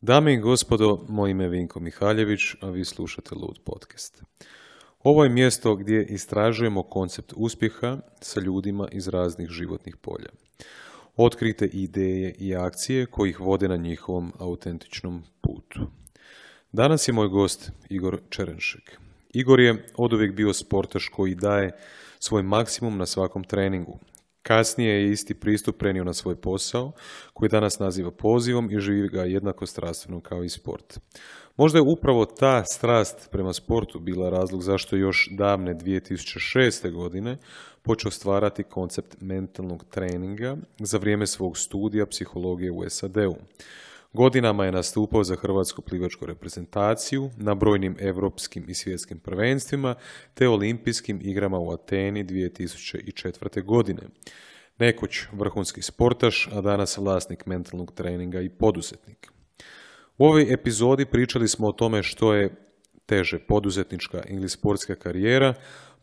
Dame i gospodo, moje ime je Vinko Mihaljević, a vi slušate Lud podcast. Ovo je mjesto gdje istražujemo koncept uspjeha sa ljudima iz raznih životnih polja. Otkrite ideje i akcije koji ih vode na njihovom autentičnom putu. Danas je moj gost Igor Čerenšek. Igor je oduvijek bio sportaš koji daje svoj maksimum na svakom treningu. Kasnije je isti pristup prenio na svoj posao, koji danas naziva pozivom i živi ga jednako strastveno kao i sport. Možda je upravo ta strast prema sportu bila razlog zašto još davne 2006. godine počeo stvarati koncept mentalnog treninga za vrijeme svog studija psihologije u SAD-u. Godinama je nastupao za hrvatsku plivačku reprezentaciju na brojnim europskim i svjetskim prvenstvima te olimpijskim igrama u Ateni 2004. godine. Nekoć vrhunski sportaš, a danas vlasnik mentalnog treninga i poduzetnik. U ovoj epizodi pričali smo o tome što je teže poduzetnička ili sportska karijera,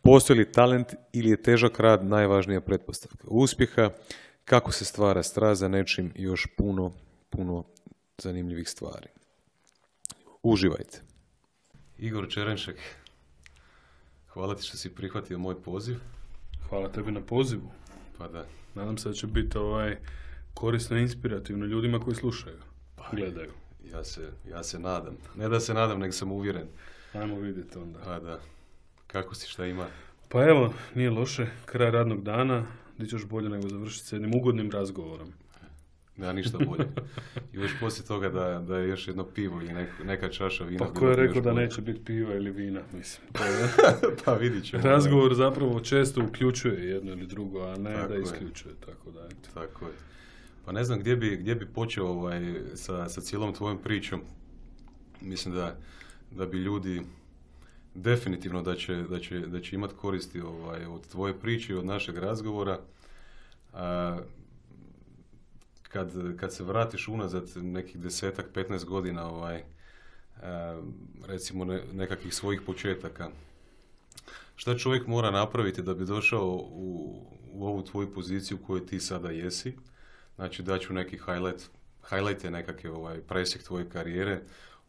postoji li talent ili je težak rad najvažnija pretpostavka uspjeha, kako se stvara strast za nečim još puno, puno zanimljivih stvari. Uživajte. Igor Čerenšek, hvala ti što si prihvatio moj poziv. Hvala tebi na pozivu. Pa da. Nadam se da će biti ovaj korisno i inspirativno ljudima koji slušaju, Pa, gledaju. Ja se, ja se nadam. Ne da se nadam, nego sam uvjeren. Ajmo vidjeti onda. Pa da. Kako si, šta ima? Pa evo, nije loše, kraj radnog dana, di ćeš bolje nego završiti s jednim ugodnim razgovorom. Nema ništa bolje. I još poslije toga da, da je još jedno pivo ili nek- neka čaša vina. Pa ko je rekao da bolje. neće biti piva ili vina, mislim. To je- pa vidit ćemo. Razgovor zapravo često uključuje jedno ili drugo, a ne Tako da je. isključuje, tako da eto. Tako je. Pa ne znam gdje bi, gdje bi počeo ovaj, sa, sa cijelom tvojom pričom. Mislim da, da bi ljudi definitivno da će, da će, da će imati koristi ovaj, od tvoje priče i od našeg razgovora. A, kad, kad se vratiš unazad nekih desetak, 15 godina ovaj, a, recimo ne- nekakvih svojih početaka, šta čovjek mora napraviti da bi došao u, u ovu tvoju poziciju u kojoj ti sada jesi? Znači daću neki highlight, highlighte nekakve ovaj, presjek tvoje karijere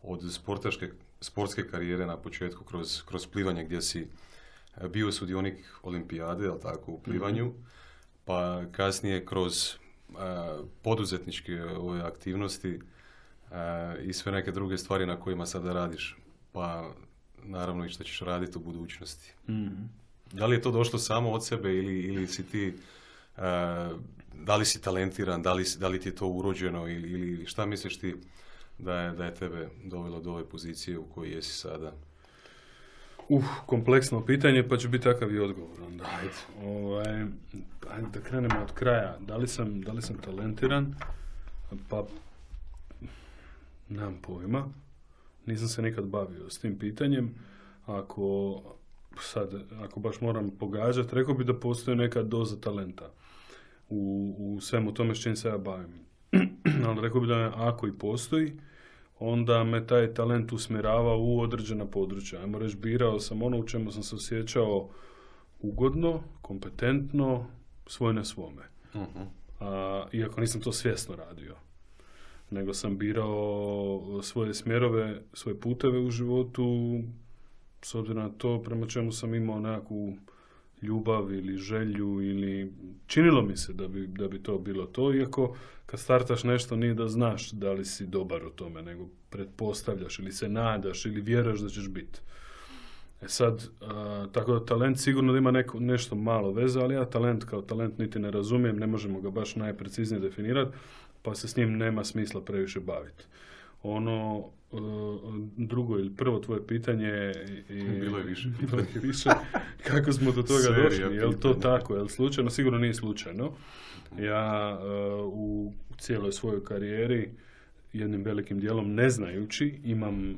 od sportaške, sportske karijere na početku kroz, kroz plivanje gdje si e, bio sudionik olimpijade, jel tako, u plivanju, pa kasnije kroz poduzetničke ove aktivnosti a, i sve neke druge stvari na kojima sada radiš, pa naravno i što ćeš raditi u budućnosti. Mhm. Da li je to došlo samo od sebe ili, ili si ti, e, da li si talentiran, da li, da li ti je to urođeno ili, ili šta misliš ti da je, da je tebe dovelo do ove pozicije u kojoj jesi sada? Uh, kompleksno pitanje, pa će biti takav i odgovor onda. Ovaj, ajde da krenemo od kraja. Da li sam, da li sam talentiran? Pa, nemam pojma. Nisam se nikad bavio s tim pitanjem. Ako sad, ako baš moram pogađati, rekao bi da postoji neka doza talenta u, u svemu tome s čim se ja bavim. Ali rekao bi da ako i postoji, onda me taj talent usmjerava u određena područja. Ajmo reći, birao sam ono u čemu sam se osjećao ugodno, kompetentno, svoj na svome. Mhm. A, iako nisam to svjesno radio. Nego sam birao svoje smjerove, svoje puteve u životu, s obzirom na to prema čemu sam imao nekakvu ljubav ili želju ili činilo mi se da bi, da bi to bilo to, iako kad startaš nešto nije da znaš da li si dobar u tome, nego pretpostavljaš ili se nadaš ili vjeruješ da ćeš biti. E sad, a, tako da talent sigurno da ima neko, nešto malo veze, ali ja talent kao talent niti ne razumijem, ne možemo ga baš najpreciznije definirati, pa se s njim nema smisla previše baviti. Ono, drugo ili prvo tvoje pitanje i, Bilo je više bilo je više. Kako smo do toga Serija došli? Je li to tako? Je li slučajno? Sigurno nije slučajno. Ja e, u cijeloj svojoj karijeri jednim velikim dijelom ne znajući imam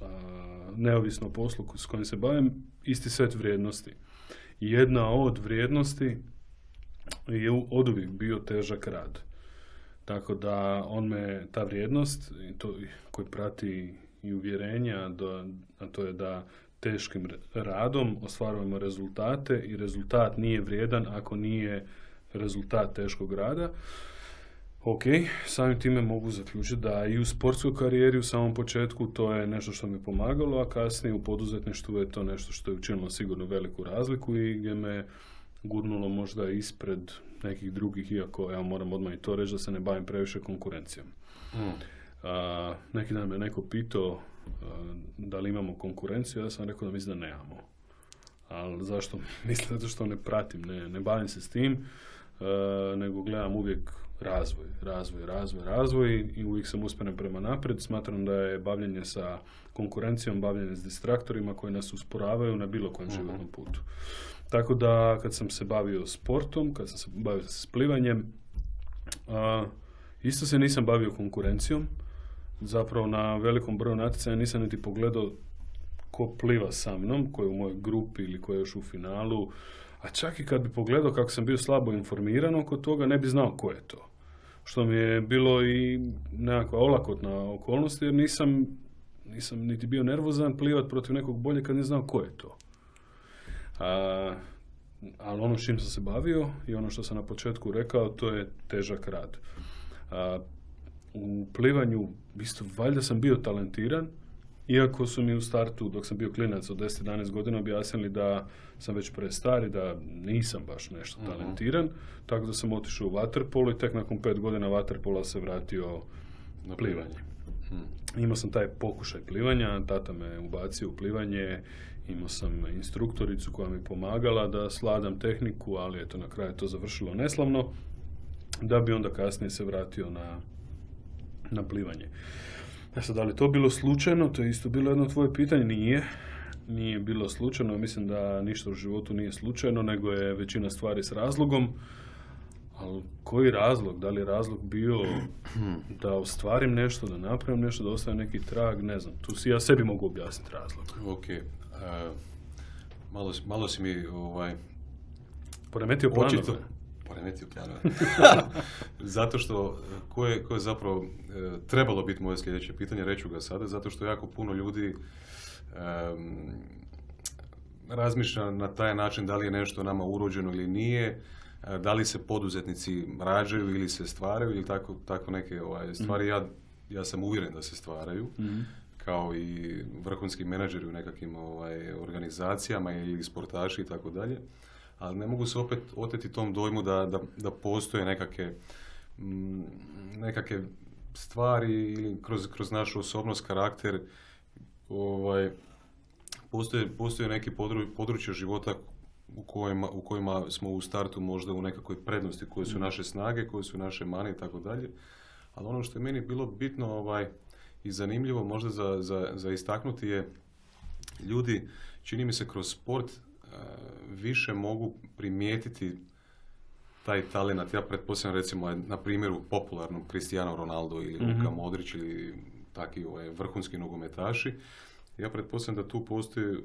a, neovisno poslu s kojim se bavim isti set vrijednosti. Jedna od vrijednosti je oduvijek bio težak rad. Tako da on me, ta vrijednost to, koji prati i uvjerenja, da, a to je da teškim radom ostvarujemo rezultate i rezultat nije vrijedan ako nije rezultat teškog rada. Ok, samim time mogu zaključiti da i u sportskoj karijeri u samom početku to je nešto što mi pomagalo, a kasnije u poduzetništvu je to nešto što je učinilo sigurno veliku razliku i gdje me gurnulo možda ispred nekih drugih, iako ja moram odmah i to reći da se ne bavim previše konkurencijom. Mm. A, neki dan me neko pitao da li imamo konkurenciju, ja sam rekao da mislim da nemamo. Ali zašto? Mislim zato što ne pratim, ne, ne bavim se s tim, nego gledam uvijek razvoj, razvoj, razvoj, razvoj i uvijek sam uspjeren prema naprijed. Smatram da je bavljenje sa konkurencijom, bavljenje s distraktorima koji nas usporavaju na bilo kojem uh životnom putu. Tako da kad sam se bavio sportom, kad sam se bavio s plivanjem, a, isto se nisam bavio konkurencijom. Zapravo na velikom broju natjecanja nisam niti pogledao ko pliva sa mnom, ko je u mojoj grupi ili ko je još u finalu. A čak i kad bi pogledao kako sam bio slabo informiran oko toga, ne bi znao ko je to što mi je bilo i nekakva olakotna okolnost jer nisam, nisam niti bio nervozan plivat protiv nekog bolje kad ne znao ko je to. A, ali ono s čim sam se bavio i ono što sam na početku rekao, to je težak rad. A, u plivanju, isto, valjda sam bio talentiran, iako su mi u startu, dok sam bio klinac od 10-11 godina, objasnili da sam već prestari, da nisam baš nešto mhm. talentiran, tako da sam otišao u vaterpolo i tek nakon pet godina vaterpola se vratio na plivanje. Imao sam taj pokušaj plivanja, tata me ubacio u plivanje, imao sam instruktoricu koja mi pomagala da sladam tehniku, ali eto na kraju to završilo neslavno, da bi onda kasnije se vratio na, na plivanje. E sad, da li to bilo slučajno? To je isto bilo jedno tvoje pitanje. Nije. Nije bilo slučajno. Mislim da ništa u životu nije slučajno, nego je većina stvari s razlogom. Ali koji razlog? Da li je razlog bio da ostvarim nešto, da napravim nešto, da ostavim neki trag? Ne znam. Tu si ja sebi mogu objasniti razlog. Ok. Uh, malo, malo si mi ovaj, poremetio planove poremetio planove. zato što, ko je, ko je zapravo e, trebalo biti moje sljedeće pitanje, reću ga sada, zato što jako puno ljudi razmišlja na taj način da li je nešto nama urođeno ili nije, e, da li se poduzetnici rađaju ili se stvaraju ili tako, tako neke ovaj, stvari. Ja, ja sam uvjeren da se stvaraju. Mhm. kao i vrhunski menadžeri u nekakvim ovaj, organizacijama ili sportaši i tako dalje ali ne mogu se opet oteti tom dojmu da, da, da postoje nekakve, mm, nekakve stvari ili kroz, kroz našu osobnost, karakter, ovaj, postoje, postoje neke područje života u kojima, u kojima smo u startu možda u nekakvoj prednosti, koje su mm. naše snage, koje su naše mane i tako dalje. Ali ono što je meni bilo bitno ovaj, i zanimljivo možda za, za, za istaknuti je ljudi, čini mi se kroz sport, više mogu primijetiti taj talent. Ja pretpostavljam recimo na primjeru popularnom Cristiano Ronaldo ili mm Luka Modrić ili takvi ovaj, vrhunski nogometaši. Ja pretpostavljam da tu postoji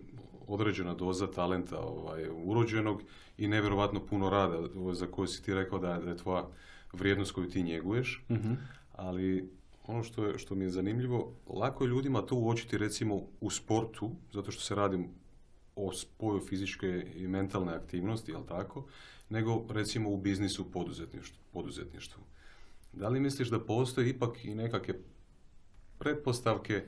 određena doza talenta ovaj, urođenog i nevjerojatno puno rada za koju si ti rekao da, da je tvoja vrijednost koju ti njeguješ. mm Ali ono što, je, što mi je zanimljivo, lako je ljudima to uočiti recimo u sportu, zato što se radi o spoju fizičke i mentalne aktivnosti, jel tako, nego recimo u biznisu poduzetništvu. poduzetništvu. Da li misliš da postoje ipak i nekakve pretpostavke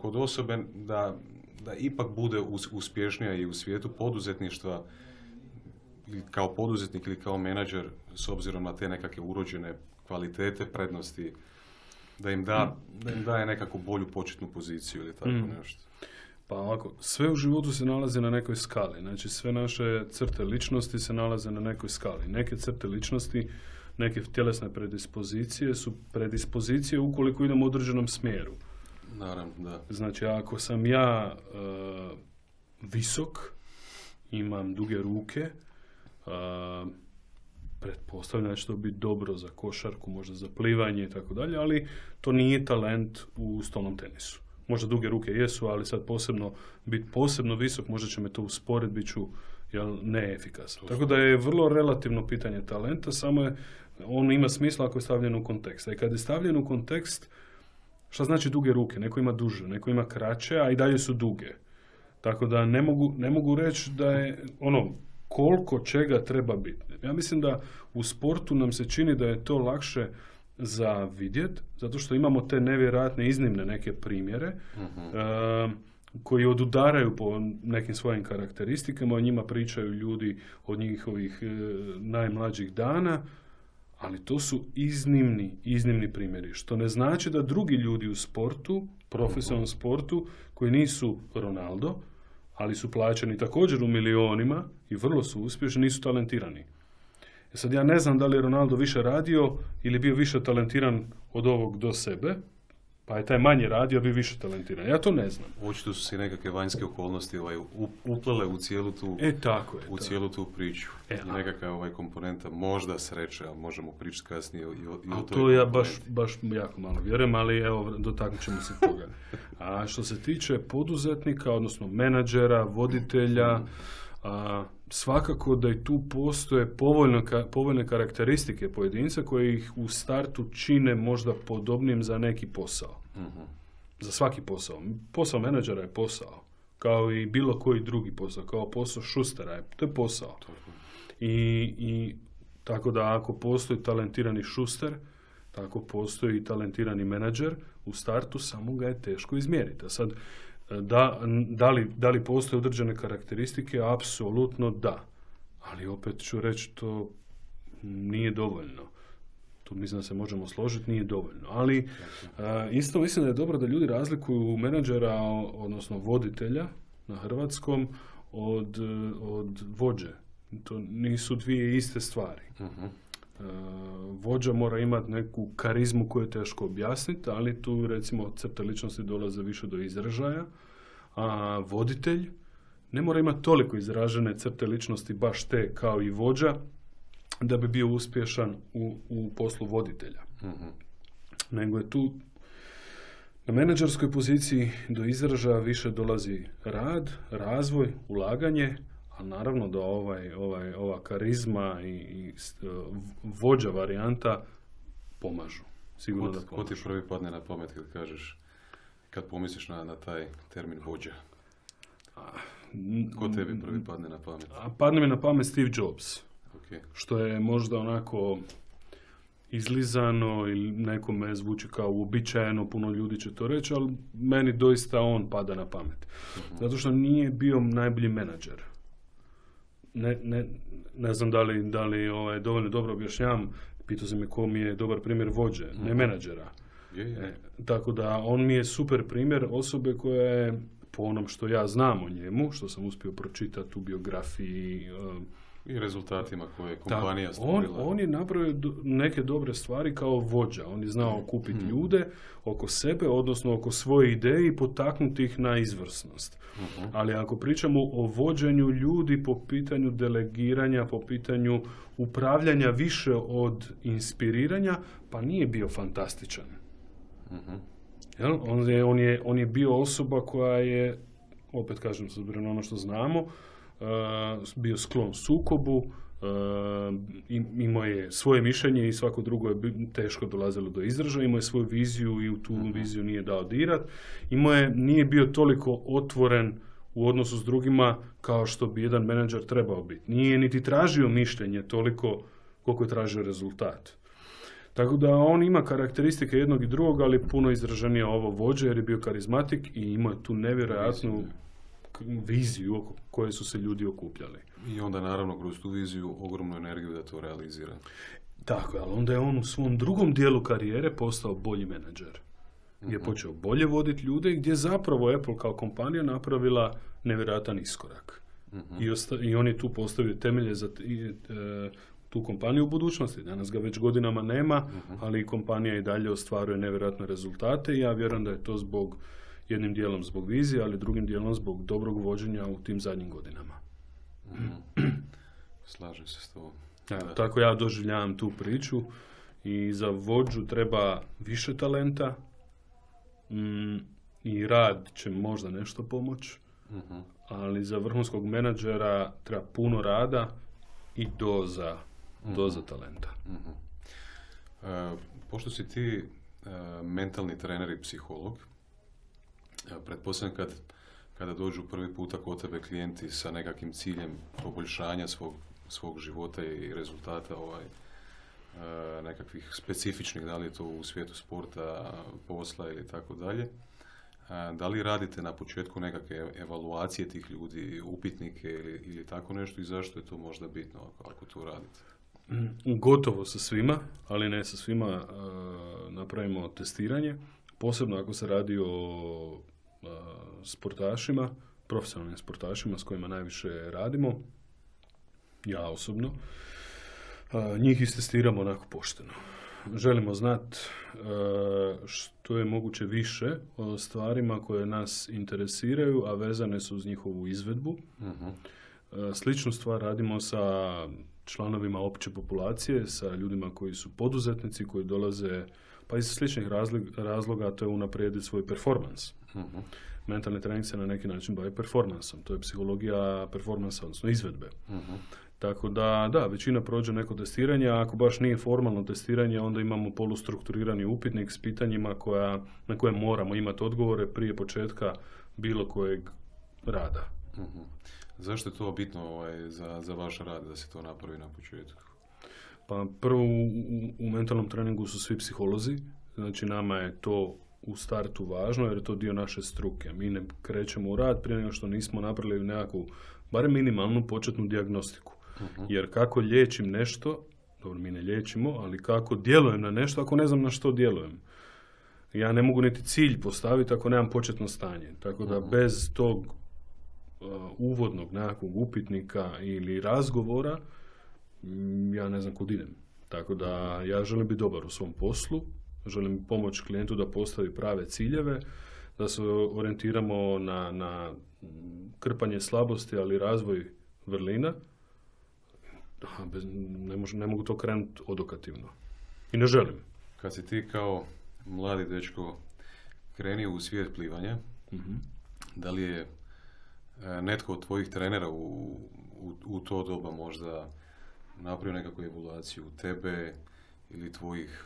kod osobe da, da ipak bude uspješnija i u svijetu poduzetništva ili kao poduzetnik ili kao menadžer s obzirom na te nekakve urođene kvalitete, prednosti, da im, da, da im daje nekakvu bolju početnu poziciju ili tako mm. nešto. Pa ovako, sve u životu se nalazi na nekoj skali. Znači, sve naše crte ličnosti se nalaze na nekoj skali. Neke crte ličnosti, neke tjelesne predispozicije su predispozicije ukoliko idemo u određenom smjeru. Naravno, da. Znači, ako sam ja e, visok, imam duge ruke, uh, pretpostavljam da će to biti dobro za košarku, možda za plivanje i tako dalje, ali to nije talent u stolnom tenisu možda duge ruke jesu, ali sad posebno, biti posebno visok, možda će me to usporiti, bit ću jel. Tako da je vrlo relativno pitanje talenta, samo je, on ima smisla ako je stavljen u kontekst. A i kad je stavljen u kontekst, šta znači duge ruke? Neko ima duže, neko ima kraće, a i dalje su duge. Tako da ne mogu, ne mogu reći da je, ono, koliko čega treba biti. Ja mislim da u sportu nam se čini da je to lakše za vidjet, zato što imamo te nevjerojatne iznimne neke primjere uh koji odudaraju po nekim svojim karakteristikama, o njima pričaju ljudi od njihovih e, najmlađih dana, ali to su iznimni, iznimni primjeri, što ne znači da drugi ljudi u sportu, profesionalnom sportu, koji nisu Ronaldo, ali su plaćeni također u milionima i vrlo su uspješni, nisu talentirani. E sad ja ne znam da li je Ronaldo više radio ili bio više talentiran od ovog do sebe, pa je taj manje radio, bi više talentiran. Ja to ne znam. Očito su se nekakve vanjske okolnosti ovaj, uplele u cijelu tu, e, tako je, u cijelu tu priču. E, I nekakva ovaj komponenta možda sreće, a možemo pričati kasnije i o, i o To ja baš, baš jako malo vjerujem, ali evo, dotaknut ćemo se toga. A što se tiče poduzetnika, odnosno menadžera, voditelja, a, svakako da i tu postoje povoljne, povoljne karakteristike pojedinca koje ih u startu čine možda podobnim za neki posao. Mhm. Za svaki posao. Posao menadžera je posao. Kao i bilo koji drugi posao. Kao posao šustera je. To je posao. I, I tako da ako postoji talentirani šuster, tako postoji i talentirani menadžer, u startu samo ga je teško izmjeriti. A sad, da, da, li, da li postoje određene karakteristike? Apsolutno da. Ali opet ću reći to nije dovoljno. Tu mislim da se možemo složiti, nije dovoljno. Ali isto mislim da je dobro da ljudi razlikuju menadžera, odnosno voditelja na hrvatskom od, od vođe. To nisu dvije iste stvari. uh vođa mora imati neku karizmu koju je teško objasniti, ali tu recimo crte ličnosti dolaze više do izražaja, a voditelj ne mora imati toliko izražene crte ličnosti baš te kao i vođa da bi bio uspješan u, u poslu voditelja. uh Nego je tu na menadžerskoj poziciji do izražaja više dolazi rad, razvoj, ulaganje, a naravno da ovaj, ovaj, ova karizma i, i vođa varijanta pomažu. Sigurno da pomažu. Ko ti prvi padne na pamet kad kažeš, kad pomisliš na, na taj termin vođa? Ko tebi prvi padne na pamet? A padne mi na pamet Steve Jobs. Okay. Što je možda onako izlizano ili nekome zvuči kao uobičajeno, puno ljudi će to reći, ali meni doista on pada na pamet. uh Zato što nije bio najbolji menadžer ne, ne, ne znam da li, da li ovaj, dovoljno dobro objašnjavam, pitao sam me ko mi je dobar primjer vođe, ne mhm. menadžera. E, tako da on mi je super primjer osobe koja je po onom što ja znam o njemu, što sam uspio pročitati u biografiji, i rezultatima koje kompanija stvorila. On, on je napravio neke dobre stvari kao vođa. On je znao okupiti hmm. ljude oko sebe, odnosno oko svoje ideje i potaknuti ih na izvrsnost. Mhm. Ali ako pričamo o vođenju ljudi po pitanju delegiranja, po pitanju upravljanja više od inspiriranja, pa nije bio fantastičan. uh Jel? On, je, on, je, on je bio osoba koja je, opet kažem, s na ono što znamo, Uh, bio sklon sukobu, uh, imao je svoje mišljenje i svako drugo je teško dolazilo do izražaja, imao je svoju viziju i u tu mhm. viziju nije dao dirat. Imao je, nije bio toliko otvoren u odnosu s drugima kao što bi jedan menadžer trebao biti. Nije niti tražio mišljenje toliko koliko je tražio rezultat. Tako da on ima karakteristike jednog i drugog, ali puno izraženije ovo vođe jer je bio karizmatik i ima tu nevjerojatnu viziju oko koje su se ljudi okupljali. I onda naravno kroz tu viziju ogromnu energiju da to realizira. Tako, ali onda je on u svom drugom dijelu karijere postao bolji menadžer. Gdje je mhm. počeo bolje voditi ljude i gdje je zapravo Apple kao kompanija napravila nevjerojatan iskorak. Mhm. I, I on je tu postavio temelje za e, tu kompaniju u budućnosti. Danas ga već godinama nema, mhm. ali kompanija i dalje ostvaruje nevjerojatne rezultate i ja vjerujem da je to zbog jednim dijelom zbog vizije, ali drugim dijelom zbog dobrog vođenja u tim zadnjim godinama. Mm. Slažem se s tobom. tako ja doživljavam tu priču i za vođu treba više talenta mm, i rad će možda nešto pomoći, mhm. ali za vrhunskog menadžera treba puno rada i doza, mm doza talenta. mm pošto si ti uh, mentalni trener i psiholog, Evo, pretpostavljam kad kada dođu prvi puta kod tebe klijenti sa nekakvim ciljem poboljšanja svog, svog života i rezultata ovaj, e, nekakvih specifičnih, da li je to u svijetu sporta, posla ili tako dalje. E, Da li radite na početku nekakve evaluacije tih ljudi, upitnike ili, ili tako nešto i zašto je to možda bitno ako, ako to radite? Gotovo sa svima, ali ne sa svima e, napravimo testiranje. Posebno ako se radi o sportašima, profesionalnim sportašima s kojima najviše radimo, ja osobno, njih istestiramo onako pošteno. Želimo znati što je moguće više o stvarima koje nas interesiraju, a vezane su uz njihovu izvedbu. Sličnu stvar radimo sa članovima opće populacije, sa ljudima koji su poduzetnici, koji dolaze pa iz sličnih razloga, to je unaprijediti svoj performans. Uh-huh. Mentalni trening se na neki način bavi performansom. To je psihologija performansa, odnosno izvedbe. Tako da, da, većina prođe neko testiranje, a ako baš nije formalno testiranje, onda imamo polustrukturirani upitnik s pitanjima koja, na koje moramo imati odgovore prije početka bilo kojeg rada. uh Zašto je to bitno ovaj, za, za vaš rad da se to napravi na početku? Pa prvo u, u mentalnom treningu su svi psiholozi, znači nama je to u startu važno jer je to dio naše struke. Mi ne krećemo u rad prije nego što nismo napravili nekakvu, barem minimalnu početnu dijagnostiku. uh Jer kako liječim nešto, dobro mi ne liječimo, ali kako djelujem na nešto ako ne znam na što djelujem. Ja ne mogu niti cilj postaviti ako nemam početno stanje. Tako da bez tog Uh, uvodnog nekakvog upitnika ili razgovora, mm, ja ne znam kud idem. Tako da ja želim biti dobar u svom poslu, želim pomoći klijentu da postavi prave ciljeve, da se orijentiramo na, na krpanje slabosti, ali razvoj vrlina. Bez, ne, ne mogu to krenuti odokativno. I ne želim. Kad si ti kao mladi dečko krenio u svijet plivanja, mhm. da li je E, netko od tvojih trenera u, u, u to doba možda napravio nekakvu evaluaciju tebe ili tvojih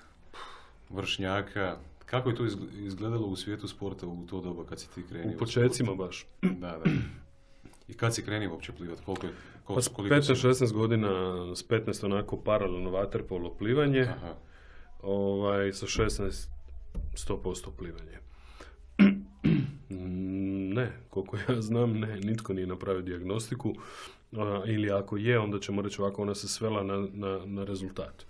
vršnjaka. Kako je to izgledalo u svijetu sporta u to doba kad si ti krenio? U početcima baš. Da, da. I kad si krenio uopće plivati? Koliko je, koliko, pa 15-16 godina, s 15 onako paralelno vaterpolo plivanje, Aha. ovaj, sa 16 100% plivanje. Ne, koliko ja znam, ne, nitko nije napravio dijagnostiku. ili ako je, onda ćemo reći ovako, ona se svela na, na, na rezultat.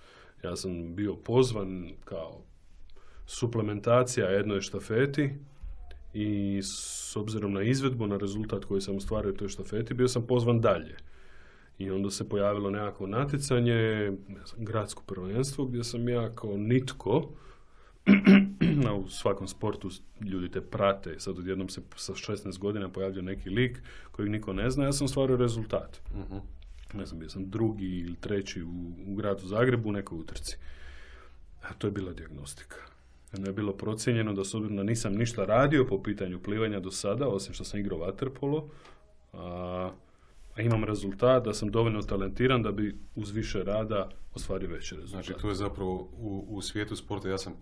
Ja sam bio pozvan kao suplementacija jednoj štafeti i s obzirom na izvedbu, na rezultat koji sam ostvario u toj štafeti, bio sam pozvan dalje. I onda se pojavilo nekako natjecanje, ne znam, gradsko prvenstvo, gdje sam ja kao nitko u svakom sportu ljudi te prate. Sad odjednom se sa 16 godina pojavlja neki lik kojeg niko ne zna. Ja sam stvario rezultat. uh Ne znam, bio sam drugi ili treći u, u gradu Zagrebu u nekoj utrci. A to je bila dijagnostika. Jedno je bilo procijenjeno da s obzirom da nisam ništa radio po pitanju plivanja do sada, osim što sam igrao vaterpolo, a, a imam rezultat da sam dovoljno talentiran da bi uz više rada ostvario veće rezultate. Znači, to je zapravo u, u svijetu sporta, ja sam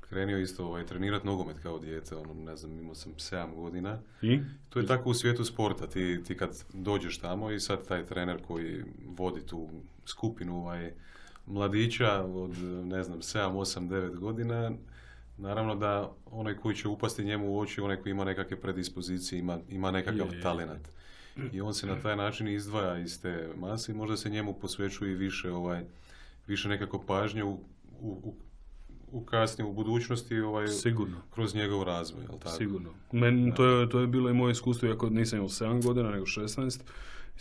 krenio isto ovaj, trenirati nogomet kao dijete, ono, ne znam, imao sam 7 godina. I? To je tako u svijetu sporta, ti, ti kad dođeš tamo i sad taj trener koji vodi tu skupinu ovaj, mladića od, ne znam, 7, 8, 9 godina, naravno da onaj koji će upasti njemu u oči, onaj koji ima nekakve predispozicije, ima, ima nekakav je, talent. I on se na taj način izdvaja iz te mase i možda se njemu posvećuje više, ovaj, više nekako pažnje u, u, u kasnije u budućnosti ovaj, Sigurno. kroz njegov razvoj. Jel tako? Sigurno. Men, to, je, to je bilo i moje iskustvo, iako nisam imao 7 godina, nego 16.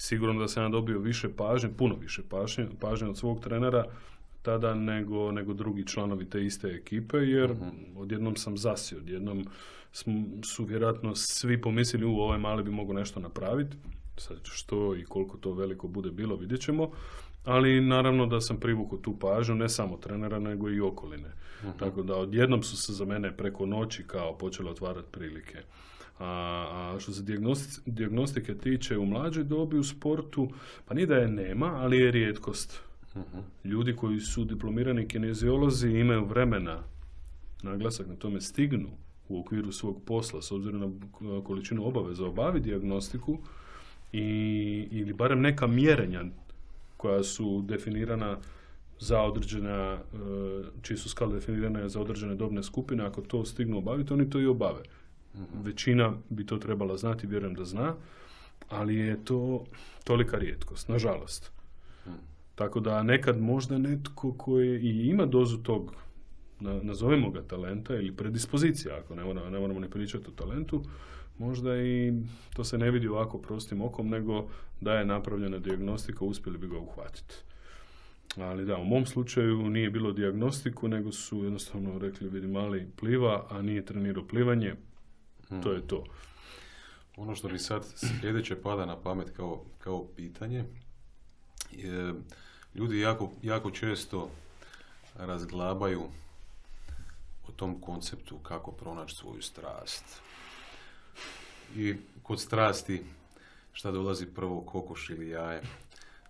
Sigurno da sam ja dobio više pažnje, puno više pažnje, pažnje od svog trenera tada nego, nego drugi članovi te iste ekipe, jer uh odjednom sam zasio, odjednom su vjerojatno svi pomislili u ovaj mali bi mogu nešto napraviti, sad što i koliko to veliko bude bilo vidjet ćemo, ali naravno da sam privukao tu pažnju ne samo trenera nego i okoline. uh Tako da odjednom su se za mene preko noći kao počele otvarati prilike. A, a što se dijagnostike tiče u mlađoj dobi u sportu, pa nije da je nema, ali je rijetkost. uh Ljudi koji su diplomirani kineziolozi imaju vremena, naglasak na tome stignu u okviru svog posla, s obzirom na količinu obaveza obavi dijagnostiku i, ili barem neka mjerenja koja su definirana za određena, e, čiji su skale definirane za određene dobne skupine, ako to stignu obaviti, oni to i obave. Mhm. Većina bi to trebala znati, vjerujem da zna, ali je to tolika rijetkost, nažalost. Mhm. Tako da nekad možda netko koji i ima dozu tog, nazovemo ga talenta ili predispozicija, ako ne, moramo, ne moramo ne pričati o talentu, možda i to se ne vidi ovako prostim okom, nego da je napravljena dijagnostika, uspjeli bi ga uhvatiti. Ali da, u mom slučaju nije bilo dijagnostiku, nego su jednostavno rekli, vidi mali pliva, a nije trenirao plivanje. To je to. Ono što mi sad sljedeće pada na pamet kao, kao pitanje, je, ljudi jako, jako često razglabaju o tom konceptu kako pronaći svoju strast. I kod strasti šta dolazi prvo, kokoš ili jaje.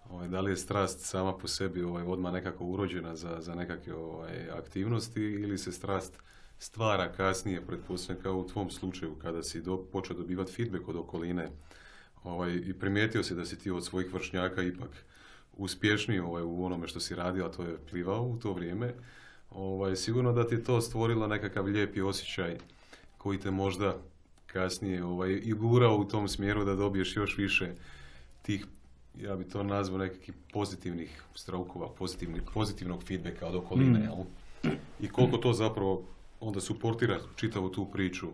Ovaj, da li je strast sama po sebi ovaj, odmah nekako urođena za, za nekakve ovaj, aktivnosti ili se strast stvara kasnije, pretpostavljam kao u tvom slučaju kada si do, počeo dobivati feedback od okoline ovaj, i primijetio si da si ti od svojih vršnjaka ipak uspješniji ovaj, u onome što si radio, a to je plivao u to vrijeme, ovaj, sigurno da ti je to stvorilo nekakav lijepi osjećaj koji te možda kasnije ovaj, i gurao u tom smjeru da dobiješ još više tih ja bi to nazvao nekakvih pozitivnih strokova, pozitivnih, pozitivnog feedbacka od okoline, mm. jel? I koliko to zapravo onda suportira čitavu tu priču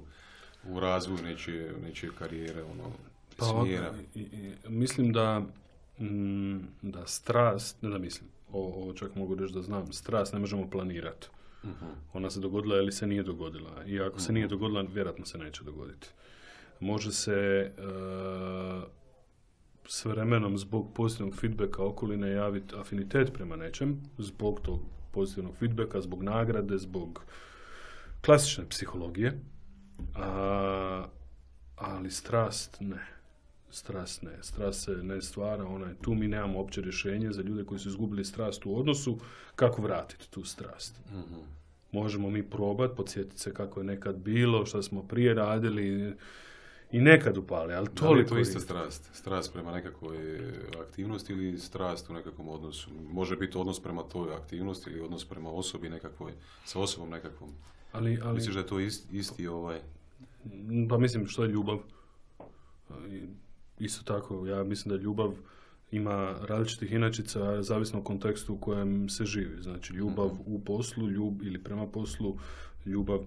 u razvoju nečije, nečije karijere, ono, pa, smjera. I, i, mislim da, mm, da strast, ne da mislim, ovo, čak mogu reći da znam, strast ne možemo planirati. uh Ona se dogodila ili se nije dogodila. I ako se nije mhm. dogodila, vjerojatno se neće dogoditi. Može se uh, s vremenom zbog pozitivnog feedbacka okoline javiti afinitet prema nečem, zbog tog pozitivnog feedbacka, zbog nagrade, zbog klasične psihologije, a, ali strast ne. Strast ne. Strast se ne stvara, ona je tu, mi nemamo opće rješenje za ljude koji su izgubili strast u odnosu, kako vratiti tu strast. mm Možemo mi probati, podsjetiti se kako je nekad bilo, što smo prije radili, i nekad upali, ali to je to ista strast? Strast prema nekakvoj aktivnosti ili strast u nekakvom odnosu? Može biti odnos prema toj aktivnosti ili odnos prema osobi nekakvoj, sa osobom nekakvom? Ali, ali... Misliš da je to isti ovaj... Pa mislim što je ljubav. Isto tako, ja mislim da ljubav ima različitih inačica zavisno o kontekstu u kojem se živi. Znači ljubav mhm. u poslu, ljub ili prema poslu, ljubav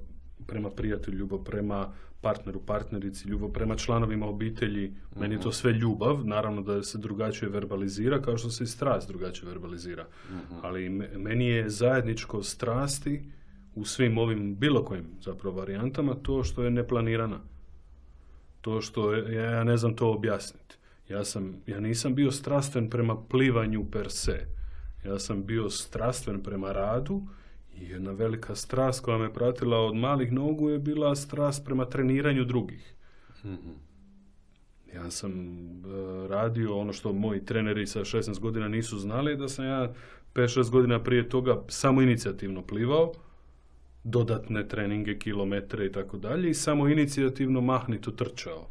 prema prijatelju, ljubav prema partneru, partnerici, ljubav prema članovima obitelji. Meni je to mhm. sve ljubav, naravno da se drugačije verbalizira, kao što se i strast drugačije verbalizira. Mhm. Ali meni je zajedničko strasti u svim ovim bilo kojim zapravo varijantama to što je neplanirana. To što je, ja ne znam to objasniti. Ja, sam, ja nisam bio strastven prema plivanju per se. Ja sam bio strastven prema radu i jedna velika strast koja me pratila od malih nogu je bila strast prema treniranju drugih. Mhm. Ja sam uh, radio ono što moji treneri sa 16 godina nisu znali, da sam ja 5-6 godina prije toga samo inicijativno plivao, dodatne treninge, kilometre i tako dalje i samo inicijativno mahnito trčao.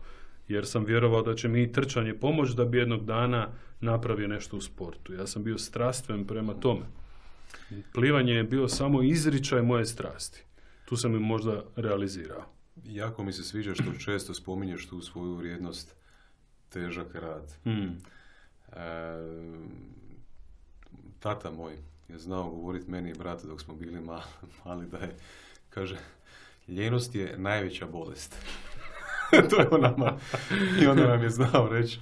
Jer sam vjerovao da će mi trčanje pomoći da bi jednog dana napravio nešto u sportu. Ja sam bio strastven prema tome. Plivanje je bio samo izričaj moje strasti. Tu sam i možda realizirao. Jako mi se sviđa što često spominješ tu svoju vrijednost težak rad. Hmm. E, tata moj je znao govoriti meni i brate dok smo bili mali, mali da je, kaže, ljenost je najveća bolest. to je on nama, i onda nam je znao reći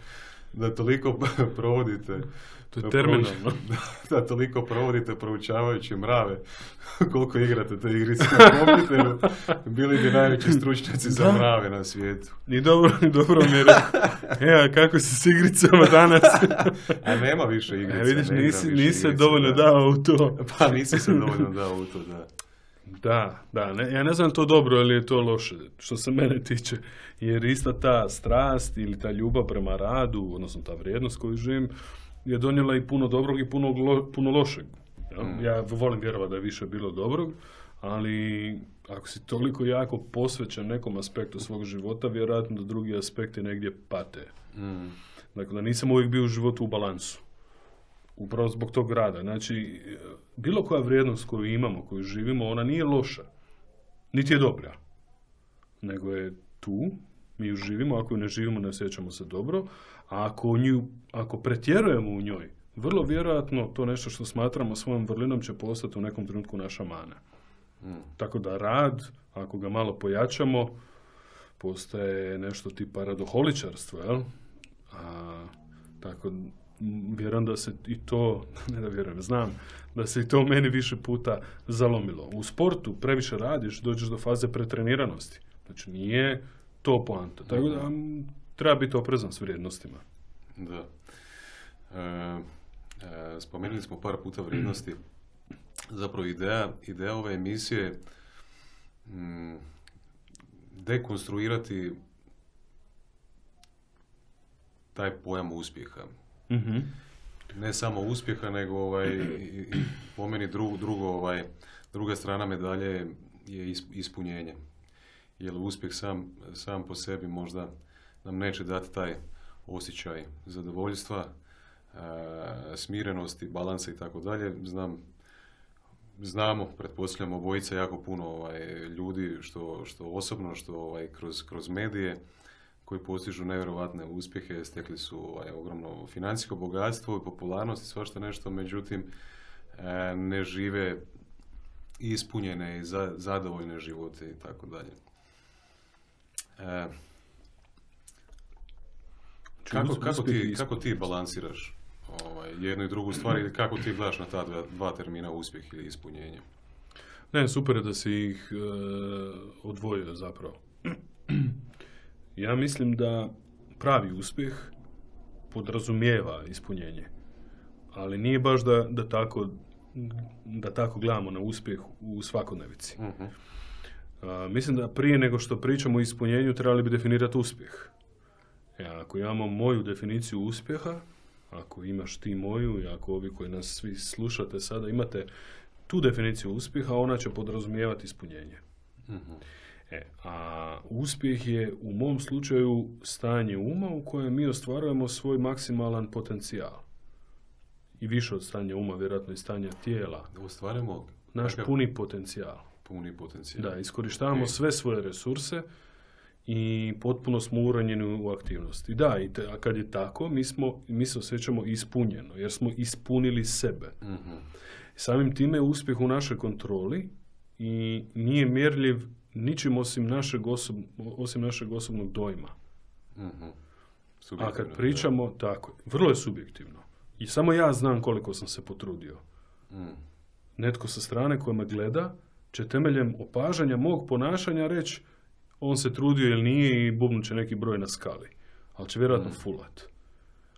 da toliko provodite to je terminalno. Da, toliko provodite proučavajući mrave, koliko igrate te igrice na kompjuteru, bili bi najveći stručnjaci za mrave na svijetu. Ni dobro, ni dobro mi je E, a kako si s igricama danas? a nema više igrica. E, vidiš, nisi, nisi se dovoljno dao u to. pa nisi se dovoljno dao u to, da. Da, da, ne, ja ne znam to dobro ili je to loše, što se mene tiče, jer ista ta strast ili ta ljubav prema radu, odnosno ta vrijednost koju živim, je donijela i puno dobrog i puno, puno lošeg. Ja, mm. ja volim vjerovati da je više bilo dobrog, ali ako si toliko jako posvećen nekom aspektu svog života, vjerojatno da drugi aspekti negdje pate. Mm. Dakle, da nisam uvijek bio u životu u balansu. Upravo zbog tog rada. Znači, bilo koja vrijednost koju imamo, koju živimo, ona nije loša. Niti je dobra. Nego je tu, mi ju živimo, ako ju ne živimo, ne osjećamo se dobro, a ako, nju, ako pretjerujemo u njoj, vrlo vjerojatno to nešto što smatramo svojom vrlinom će postati u nekom trenutku naša mana. Mm. Tako da rad, ako ga malo pojačamo, postaje nešto tipa radoholičarstvo, jel? A, tako, vjerujem da se i to, ne da vjerujem, znam, da se i to meni više puta zalomilo. U sportu previše radiš, dođeš do faze pretreniranosti. Znači, nije to poanta. Tako da m, treba biti oprezan s vrijednostima. Da. E, e, spomenuli smo par puta vrijednosti. Zapravo ideja, ideja ove emisije je mm, dekonstruirati taj pojam uspjeha. Mhm. Ne samo uspjeha, nego ovaj, i- i po meni drugo, drugo, ovaj, druga strana medalje je is- ispunjenje. Jer uspjeh sam, sam po sebi možda nam neće dati taj osjećaj zadovoljstva, e, smirenosti, balansa i tako dalje. Znam, znamo, pretpostavljamo obojica jako puno ovaj, ljudi što, što osobno, što ovaj, kroz, kroz medije koji postižu nevjerojatne uspjehe, stekli su ovaj, ogromno financijsko bogatstvo i popularnost i svašta nešto, međutim e, ne žive ispunjene i za, zadovoljne živote i tako dalje. Kako, kako, ti, kako ti balansiraš ovaj, jednu i drugu stvar ili kako ti gledaš na ta dva, dva termina uspjeh ili ispunjenje? Ne, super je da si ih e, odvojio zapravo. ja mislim da pravi uspjeh podrazumijeva ispunjenje. Ali nije baš da, da, tako, da tako gledamo na uspjeh u svakodnevici. Mhm. A, mislim da prije nego što pričamo o ispunjenju trebali bi definirati uspjeh. E, ako imamo moju definiciju uspjeha, ako imaš ti moju i ako ovi koji nas svi slušate sada imate tu definiciju uspjeha, ona će podrazumijevati ispunjenje. Mhm. E, a uspjeh je u mom slučaju stanje uma u kojem mi ostvarujemo svoj maksimalan potencijal. I više od stanja uma, vjerojatno i stanja tijela. Da ostvarimo Naš puni potencijal. puni potencijal. Da, iskorištavamo Ok. sve svoje resurse i potpuno smo uranjeni u aktivnosti. Da, i te- a kad je tako, mi, smo, mi se osjećamo ispunjeno, jer smo ispunili sebe. Mhm. Samim time je uspjeh u našoj kontroli i nije mjerljiv ničim osim našeg, osob- osim našeg osobnog dojma. Mhm. A kad da. pričamo, tako, je, vrlo je subjektivno. I samo ja znam koliko sam se potrudio. Mm. netko sa strane koja me gleda će temeljem opažanja mog ponašanja reći on se trudio ili nije i bubnut će neki broj na skali. Ali će vjerojatno fulat.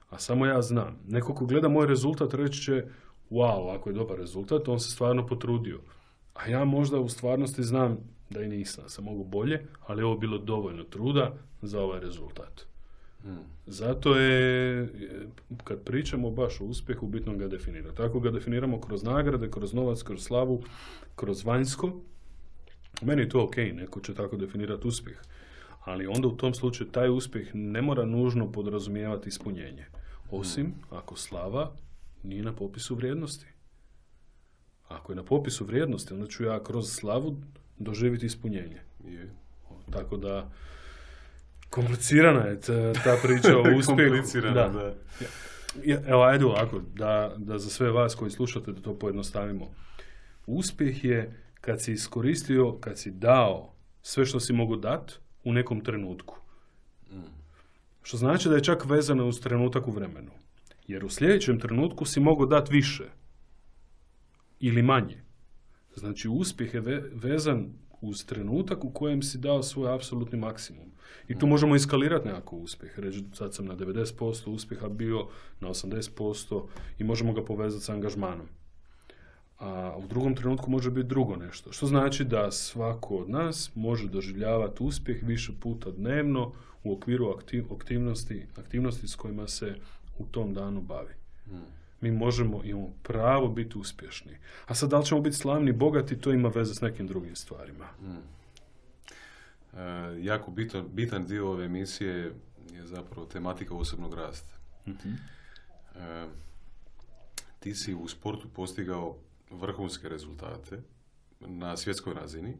A samo ja znam. Neko ko gleda moj rezultat reći će wow, ako je dobar rezultat, on se stvarno potrudio. A ja možda u stvarnosti znam da i nisam, sam mogu bolje, ali je ovo bilo dovoljno truda za ovaj rezultat. Mm. Zato je, kad pričamo baš o uspjehu, bitno ga definirati. Tako ga definiramo kroz nagrade, kroz novac, kroz slavu, kroz vanjsko. Meni je to ok, neko će tako definirati uspjeh. Ali onda u tom slučaju taj uspjeh ne mora nužno podrazumijevati ispunjenje. Osim ako slava nije na popisu vrijednosti. Ako je na popisu vrijednosti, onda ću ja kroz slavu doživjeti ispunjenje. Je. Tako da, komplicirana je ta, ta priča o uspjehu. Komplicirano, da. Ja, Evo, ajde ovako, da, da za sve vas koji slušate da to pojednostavimo. Uspjeh je kad si iskoristio, kad si dao sve što si mogu dat u nekom trenutku. Što znači da je čak vezano uz trenutak u vremenu. Jer u sljedećem trenutku si mogao dati više. Ili manje. Znači, uspjeh je ve- vezan uz trenutak u kojem si dao svoj apsolutni maksimum. I tu možemo iskalirati nekako uspjeh. Reći, sad sam na 90% uspjeha bio, na 80% i možemo ga povezati sa angažmanom. A u drugom trenutku može biti drugo nešto. Što znači da svako od nas može doživljavati uspjeh više puta dnevno u okviru aktiv- aktivnosti, aktivnosti s kojima se u tom danu bavi. mi možemo, imamo pravo biti uspješni. A sad, da li ćemo biti slavni, bogati, to ima veze s nekim drugim stvarima. E, jako bitan, bitan dio ove emisije je zapravo tematika osobnog rasta. E, ti si u sportu postigao vrhunske rezultate na svjetskoj razini.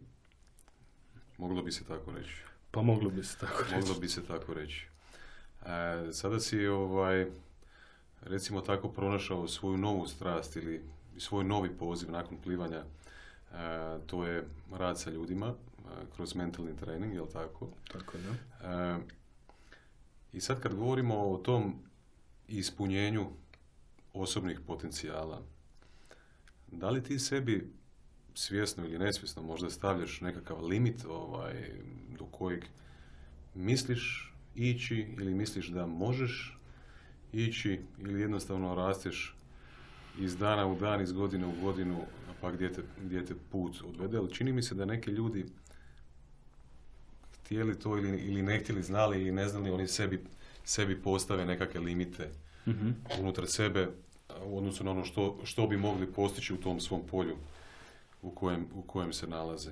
Moglo bi se tako reći. Pa moglo bi se tako reći. Moglo bi se tako reći. E, sada si ovaj, recimo tako pronašao svoju novu strast ili svoj novi poziv nakon plivanja. E, to je rad sa ljudima e, kroz mentalni trening, jel tako? Tako je, da. E, I sad kad govorimo o tom ispunjenju osobnih potencijala, da li ti sebi svjesno ili nesvjesno možda stavljaš nekakav limit ovaj, do kojeg misliš ići ili misliš da možeš ići ili jednostavno rasteš iz dana u dan, iz godine u godinu, pa gdje te, gdje te put odvede. Ali čini mi se da neki ljudi htjeli to ili, ili ne htjeli, znali ili ne znali, oni sebi, sebi postave nekakve limite Mhm. unutar sebe u odnosu na ono što, što bi mogli postići u tom svom polju u kojem, u kojem se nalaze.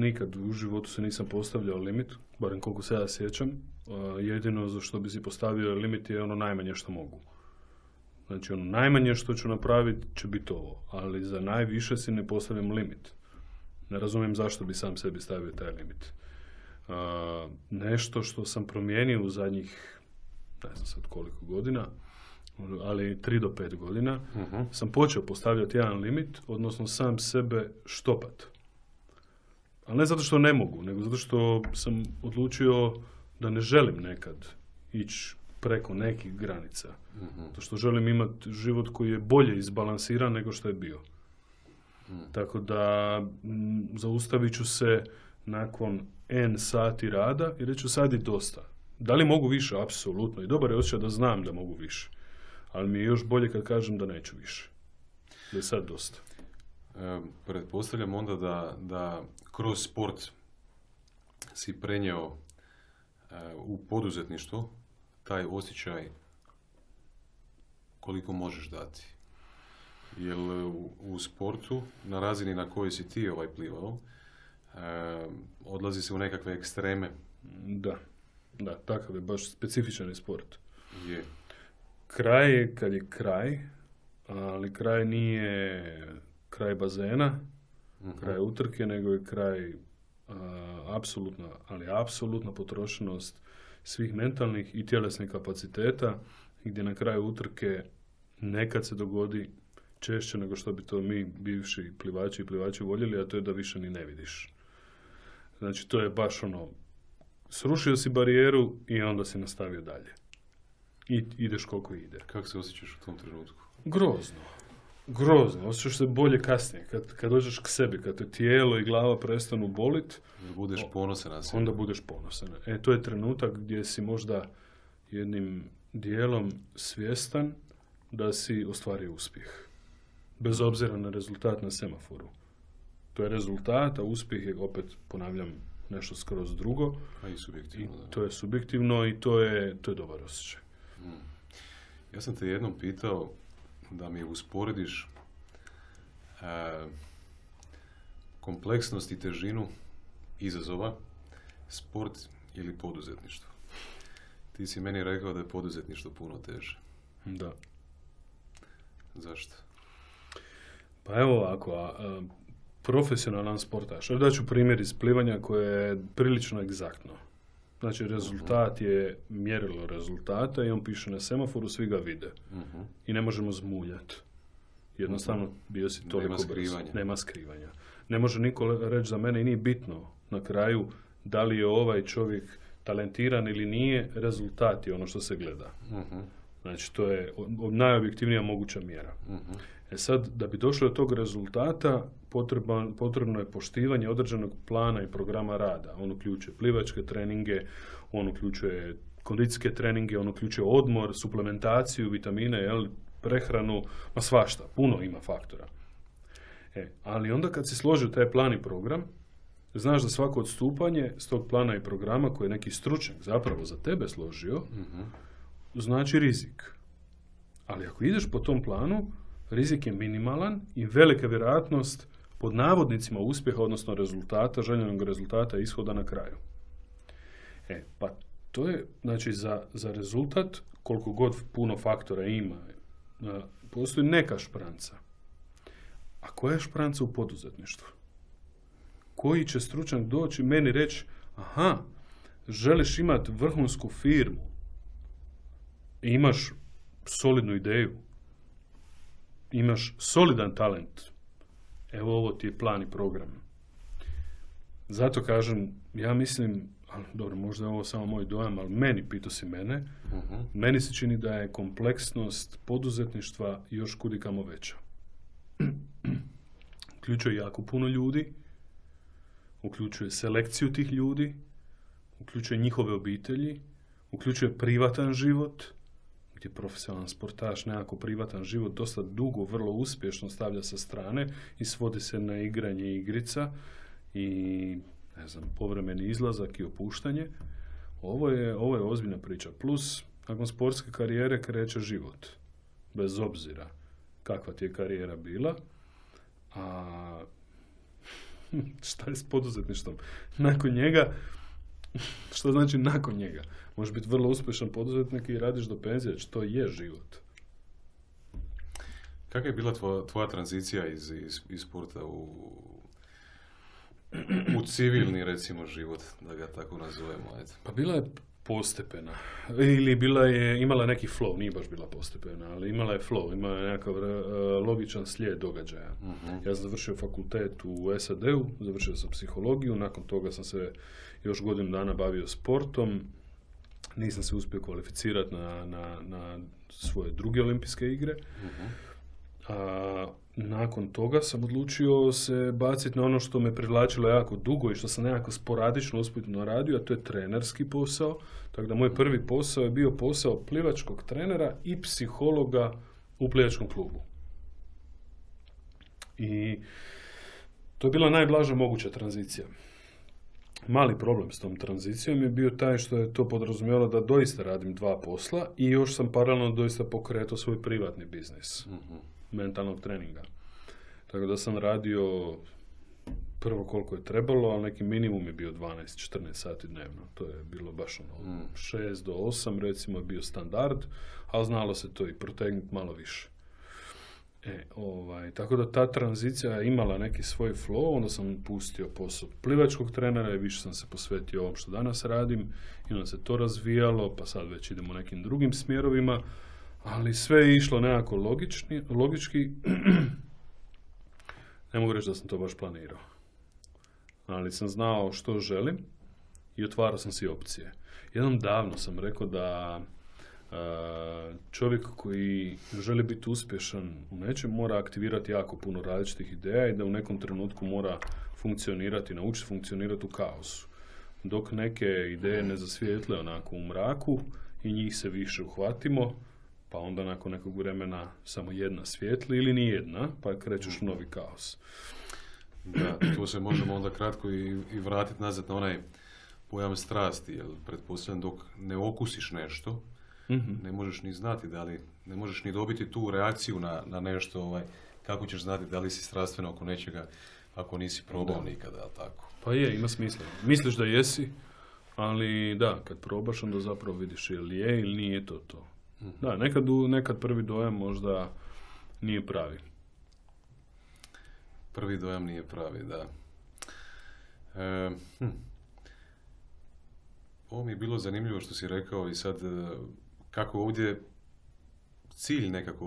Nikad u životu se nisam postavljao limit, barem koliko se ja sjećam. A, Jedino za što bi si postavio limit je ono najmanje što mogu. Znači ono najmanje što ću napraviti će biti ovo, ali za najviše si ne postavljam limit. Ne razumijem zašto bi sam sebi stavio taj limit. A, nešto što sam promijenio u zadnjih, ne znam sad koliko godina, ali 3 do 5 godina, sam počeo postavljati jedan limit, odnosno sam sebe štopat. Ali ne zato što ne mogu, nego zato što sam odlučio da ne želim nekad ići preko nekih granica. Zato što želim imati život koji je bolje izbalansiran nego što je bio. Tako da m, zaustavit ću se nakon N sati rada i reći ću sad je dosta. Da li mogu više? Apsolutno. I dobar je osjećaj da znam da mogu više. Ali mi je još bolje kad kažem da neću više. Da je sad dosta. E, pretpostavljam onda da, da kroz sport si prenio e, u poduzetništvo taj osjećaj koliko možeš dati. Jer u, u sportu, na razini na kojoj si ti ovaj plivao, e, odlazi se u nekakve ekstreme. Da. Da, takav je baš specifičan je sport. Je. Kraj je kad je kraj, ali kraj nije kraj bazena, kraj utrke, nego je kraj apsolutna, ali apsolutna potrošenost svih mentalnih i tjelesnih kapaciteta, gdje na kraju utrke nekad se dogodi češće nego što bi to mi bivši plivači i plivači voljeli, a to je da više ni ne vidiš. Znači, to je baš ono, srušio si barijeru i onda si nastavio dalje. I ideš koliko ide. Kako se osjećaš u tom trenutku? Grozno. Grozno. Osjećaš se bolje kasnije. Kad, kad dođeš k sebi, kad te tijelo i glava prestanu bolit, budeš ponosan na onda budeš ponosan. E, to je trenutak gdje si možda jednim dijelom svjestan da si ostvario uspjeh. Bez obzira na rezultat na semaforu. To je rezultat, a uspjeh je, opet ponavljam, nešto skroz drugo. A i I subjektivno. da. to je subjektivno i to je, to je dobar osjećaj. Ja sam te jednom pitao da mi usporediš e, kompleksnost i težinu izazova, sport ili poduzetništvo. Ti si meni rekao da je poduzetništvo puno teže. Da. Zašto? Pa evo ovako, a, a, profesionalan sportaš. Evo ću primjer iz plivanja koje je prilično egzaktno. Znači, rezultat je mjerilo rezultata i on piše na semaforu, svi ga vide. Mhm. I ne možemo zmuljati. Jednostavno, bio si toliko Nema brz. skrivanja. Nema skrivanja. Ne može niko reći za mene i nije bitno na kraju da li je ovaj čovjek talentiran ili nije, rezultat je ono što se gleda. Mhm. Znači, to je najobjektivnija moguća mjera. E sad, da bi došlo do tog rezultata, potreban, potrebno je poštivanje određenog plana i programa rada. On uključuje plivačke treninge, on uključuje kondicijske treninge, on uključuje odmor, suplementaciju, vitamine, jel, prehranu, ma svašta, puno ima faktora. E, ali onda kad si složio taj plan i program, znaš da svako odstupanje s tog plana i programa koje je neki stručnjak zapravo za tebe složio, Mhm. znači rizik. Ali ako ideš po tom planu, rizik je minimalan i velika vjerojatnost pod navodnicima uspjeha, odnosno rezultata, željenog rezultata ishoda na kraju. E, pa to je, znači, za, za rezultat, koliko god puno faktora ima, e, postoji neka špranca. A koja je špranca u poduzetništvu? Koji će stručnjak doći meni reći, aha, želiš imati vrhunsku firmu, imaš solidnu ideju, imaš solidan talent, evo ovo ti je plan i program. Zato kažem, ja mislim, ali dobro, možda je ovo samo moj dojam, ali meni, pito si mene, uh meni se čini da je kompleksnost poduzetništva još kudikamo veća. uključuje jako puno ljudi, uključuje selekciju tih ljudi, uključuje njihove obitelji, uključuje privatan život, gdje profesionalan sportaš nekako privatan život dosta dugo, vrlo uspješno stavlja sa strane i svodi se na igranje igrica i ne znam, povremeni izlazak i opuštanje. Ovo je, ovo je ozbiljna priča. Plus, nakon sportske karijere kreće život. Bez obzira kakva ti je karijera bila. A šta je s poduzetništvom? Nakon njega, što znači nakon njega? Možeš biti vrlo uspješan poduzetnik i radiš do penzije, što je život. Kakva je bila tvoja, tvoja tranzicija iz, iz, iz sporta u, u civilni, recimo, život, da ga tako nazovemo? Ajde. Pa bila je postepena. Ili bila je, imala neki flow, nije baš bila postepena, ali imala je flow, imala je nekakav uh, logičan slijed događaja. uh Ja sam završio fakultet u SAD-u, završio sam psihologiju, nakon toga sam se još godinu dana bavio sportom, nisam se uspio kvalificirati na, na, na svoje druge olimpijske igre. uh A, nakon toga sam odlučio se baciti na ono što me privlačilo jako dugo i što sam nekako sporadično usputno radio, a to je trenerski posao. Tako da moj prvi posao je bio posao plivačkog trenera i psihologa u plivačkom klubu. I to je bila najblaža moguća tranzicija. Mali problem s tom tranzicijom je bio taj što je to podrazumijevalo da doista radim dva posla i još sam paralelno doista pokretao svoj privatni biznis mhm. mentalnog treninga. Tako da sam radio prvo koliko je trebalo, ali neki minimum je bio 12-14 sati dnevno. To je bilo baš ono, mm. 6 do 8 recimo je bio standard, ali znalo se to i protegnuti malo više. E, ovaj, tako da ta tranzicija je imala neki svoj flow, onda sam pustio posao plivačkog trenera i više sam se posvetio ovom što danas radim i onda se to razvijalo, pa sad već idemo nekim drugim smjerovima, ali sve je išlo nekako logični, logički. ne mogu reći da sam to baš planirao. Ali sam znao što želim i otvarao sam si opcije. Jednom davno sam rekao da čovjek koji želi biti uspješan u nečem mora aktivirati jako puno različitih ideja i da u nekom trenutku mora funkcionirati, naučiti funkcionirati u kaosu. Dok neke ideje ne zasvijetle onako u mraku i njih se više uhvatimo, pa onda nakon nekog vremena samo jedna svijetli ili ni jedna, pa krećeš u novi kaos. Da, tu se možemo onda kratko i, i vratiti nazad na onaj pojam strasti, jer pretpostavljam dok ne okusiš nešto, mm Ne možeš ni znati da li, ne možeš ni dobiti tu reakciju na, na nešto, ovaj, kako ćeš znati da li si strastveno oko nečega ako nisi probao nikada, tako? Pa je, ima smisla. Misliš da jesi, ali da, kad probaš onda zapravo vidiš ili je ili nije to to. mm Da, nekad, nekad prvi dojam možda nije pravi. Prvi dojam nije pravi, da. E, hm. Ovo mi je bilo zanimljivo što si rekao i sad kako ovdje cilj nekako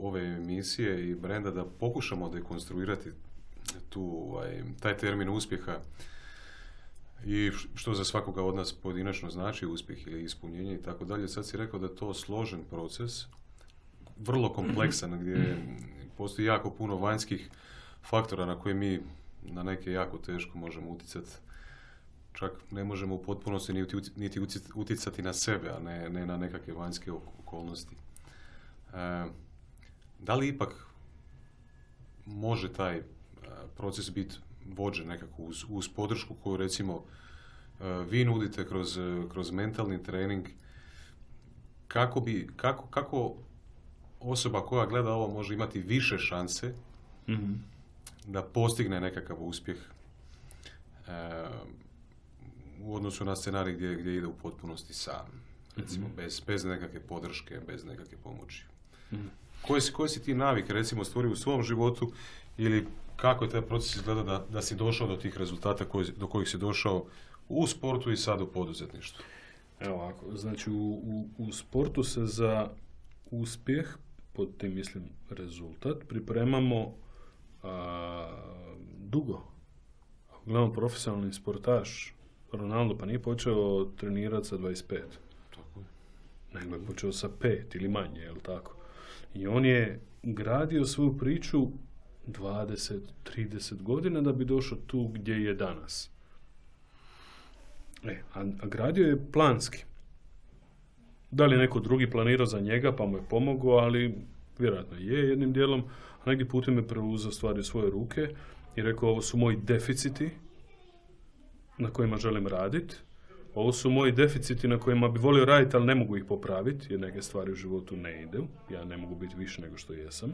ove emisije i brenda da pokušamo dekonstruirati tu, ovaj, taj termin uspjeha i što za svakoga od nas pojedinačno znači uspjeh ili ispunjenje i tako dalje. Sad si rekao da je to složen proces, vrlo kompleksan, gdje postoji jako puno vanjskih faktora na koje mi na neke jako teško možemo utjecati čak ne možemo u potpunosti niti utjecati na sebe, a ne, ne na nekakve vanjske okolnosti. E, da li ipak može taj e, proces biti vođen nekako uz, uz podršku koju recimo e, vi nudite kroz, kroz mentalni trening, kako bi, kako, kako osoba koja gleda ovo može imati više šanse Mhm. da postigne nekakav uspjeh e, u odnosu na scenarij gdje, gdje ide u potpunosti sam. Recimo, bez, bez nekakve podrške, bez nekakve pomoći. Koje, si, koje si ti navike, recimo, stvorio u svom životu ili kako je taj proces izgleda da, da si došao do tih rezultata koji, do kojih si došao u sportu i sad u poduzetništvu? Evo ovako, znači u, u, u sportu se za uspjeh, pod tim mislim rezultat, pripremamo a, dugo. Gledamo profesionalni sportaš, Ronaldo pa nije počeo trenirati sa 25, Tako je. nego je počeo sa 5 ili manje, jel tako? I on je gradio svoju priču 20, 30 godina da bi došao tu gdje je danas. E, a, a gradio je planski. Da li je neko drugi planirao za njega pa mu je pomogao, ali vjerojatno je jednim dijelom, a negdje putem je preuzeo stvari u svoje ruke i rekao ovo su moji deficiti na kojima želim raditi. Ovo su moji deficiti na kojima bi volio raditi, ali ne mogu ih popraviti, jer neke stvari u životu ne idu. Ja ne mogu biti više nego što jesam.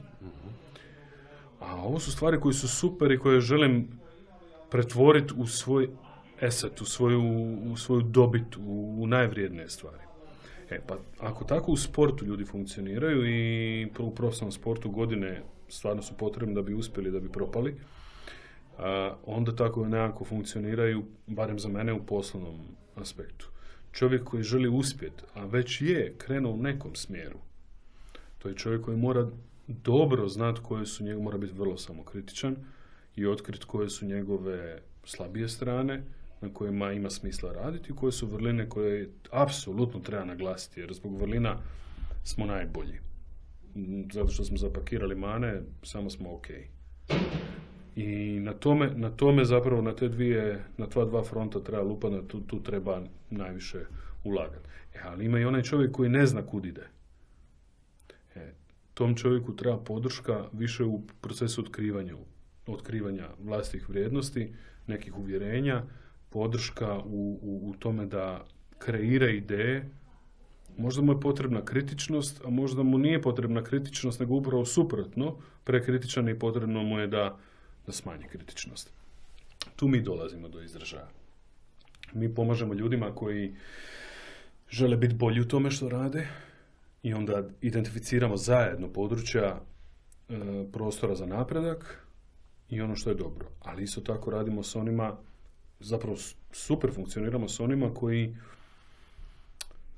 A ovo su stvari koje su super i koje želim pretvoriti u svoj eset, u svoju, u svoju dobit, u, u najvrijednije stvari. E, pa ako tako u sportu ljudi funkcioniraju i u profesionalnom sportu godine stvarno su potrebne da bi uspjeli, da bi propali, onda tako nekako funkcioniraju, barem za mene, u poslovnom aspektu. Čovjek koji želi uspjeti, a već je krenuo u nekom smjeru, to je čovjek koji mora dobro znati koje su njegove, mora biti vrlo samokritičan i otkriti koje su njegove slabije strane, na kojima ima smisla raditi i koje su vrline koje apsolutno treba naglasiti, jer zbog vrlina smo najbolji. Zato što smo zapakirali mane, samo smo ok. I na tome, na tome zapravo, na te dvije, na tva dva fronta treba lupati, tu, tu treba najviše ulagati. E, ali ima i onaj čovjek koji ne zna kud ide. E, tom čovjeku treba podrška više u procesu otkrivanja, otkrivanja vlastitih vrijednosti, nekih uvjerenja, podrška u, u, u tome da kreira ideje. Možda mu je potrebna kritičnost, a možda mu nije potrebna kritičnost, nego upravo suprotno, prekritičan i potrebno mu je da, da smanji kritičnost. Tu mi dolazimo do izražaja. Mi pomažemo ljudima koji žele biti bolji u tome što rade i onda identificiramo zajedno područja e, prostora za napredak i ono što je dobro. Ali isto tako radimo s onima, zapravo super funkcioniramo s onima koji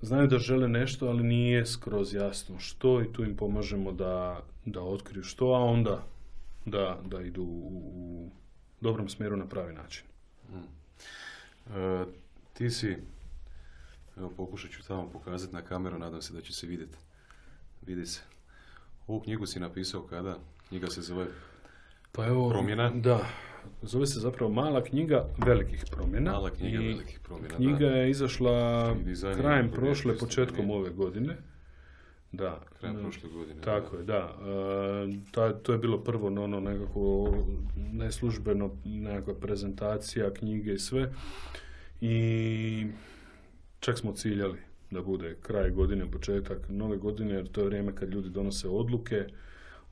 znaju da žele nešto, ali nije skroz jasno što i tu im pomažemo da, da otkriju što, a onda da, da idu u, u dobrom smjeru na pravi način. E, ti si, evo pokušat ću tamo pokazati na kameru, nadam se da će se vidjeti. Vidi se. Ovu knjigu si napisao kada? Knjiga se zove Pa evo, Promjena? Da, zove se zapravo Mala knjiga velikih promjena. Mala knjiga i velikih promjena. Knjiga da. je izašla krajem prošle, početkom ove godine. Da. Krajem prošle godine. Tako je, da. E, ta- to je bilo prvo no, ono nekako neslužbeno, nekakva prezentacija knjige i sve. I čak smo ciljali da bude kraj godine, početak nove godine, jer to je vrijeme kad ljudi donose odluke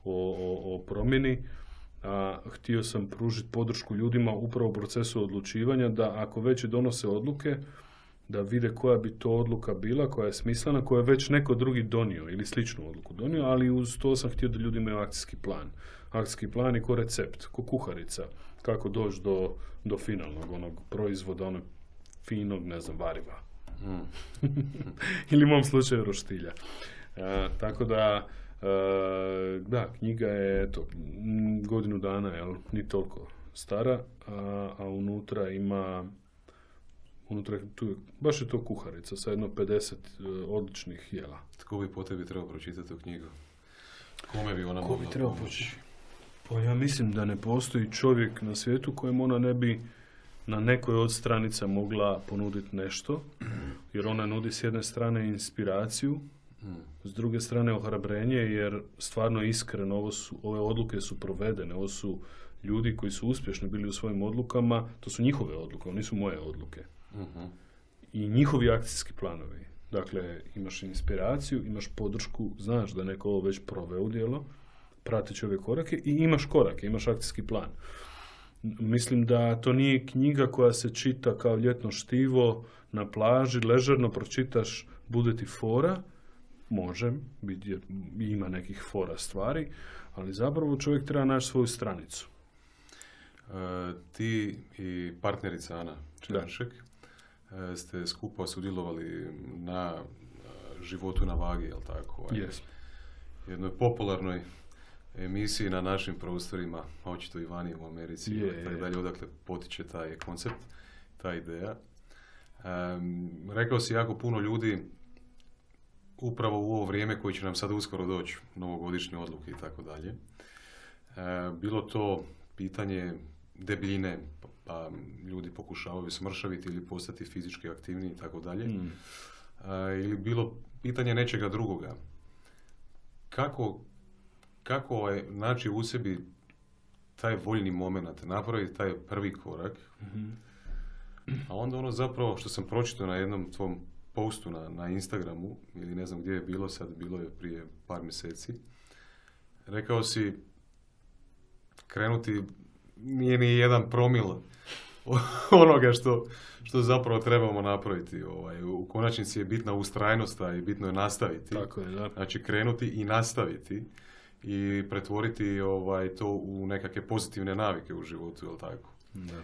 o, o, o promjeni. A htio sam pružiti podršku ljudima upravo u procesu odlučivanja da ako već donose odluke, da vide koja bi to odluka bila, koja je smislena, koja je već neko drugi donio ili sličnu odluku donio, ali uz to sam htio da ljudi imaju akcijski plan. Akcijski plan je ko recept, ko kuharica, kako doći do, do finalnog onog proizvoda, onog finog, ne znam, variva. ili u mom slučaju roštilja. E, tako da, e, da, knjiga je, eto, m, godinu dana, jel, ni toliko stara, a, a unutra ima unutra tu je, baš je to kuharica sa jedno 50 e, odličnih jela. Tko bi po tebi trebao pročitati tu knjigu? Kome bi ona Ko mogla bi trebao pomoći? Pa ja mislim da ne postoji čovjek na svijetu kojem ona ne bi na nekoj od stranica mogla ponuditi nešto, jer ona nudi s jedne strane inspiraciju, s druge strane ohrabrenje, jer stvarno iskreno ovo su, ove odluke su provedene, ovo su ljudi koji su uspješni bili u svojim odlukama, to su njihove odluke, ovo nisu moje odluke. Mhm. I njihovi akcijski planovi. Dakle, imaš inspiraciju, imaš podršku, znaš da neko ovo već proveo u djelo, pratit ove korake i imaš korake, imaš akcijski plan. Mislim da to nije knjiga koja se čita kao ljetno štivo na plaži, ležerno pročitaš, bude ti fora, može, ima nekih fora stvari, ali zapravo čovjek treba naći svoju stranicu. E, ti i partnerica Ana Čedanšek e, ste skupo sudjelovali na e, životu na vagi, jel tako? Ovaj, yes. Jednoj popularnoj emisiji na našim prostorima, očito i vani u Americi, je, tako dalje, odakle potiče taj koncept, ta ideja. rekao si jako puno ljudi upravo u ovo vrijeme koji će nam sad uskoro doći, novogodišnje odluke i tako dalje. Bilo to pitanje debljine, pa ljudi pokušavaju smršaviti ili postati fizički aktivniji i tako dalje. Mm. Ili bilo pitanje nečega drugoga. Kako, kako je naći u sebi taj voljni moment, napraviti taj prvi korak, mm a onda ono zapravo što sam pročitao na jednom tvom postu na, na Instagramu, ili ne znam gdje je bilo sad, bilo je prije par mjeseci, rekao si krenuti nije ni jedan promil onoga što, što zapravo trebamo napraviti. Ovaj, u konačnici je bitna ustrajnost, i bitno je nastaviti. Tako je, da. Znači krenuti i nastaviti i pretvoriti ovaj, to u nekakve pozitivne navike u životu, jel tako? Da.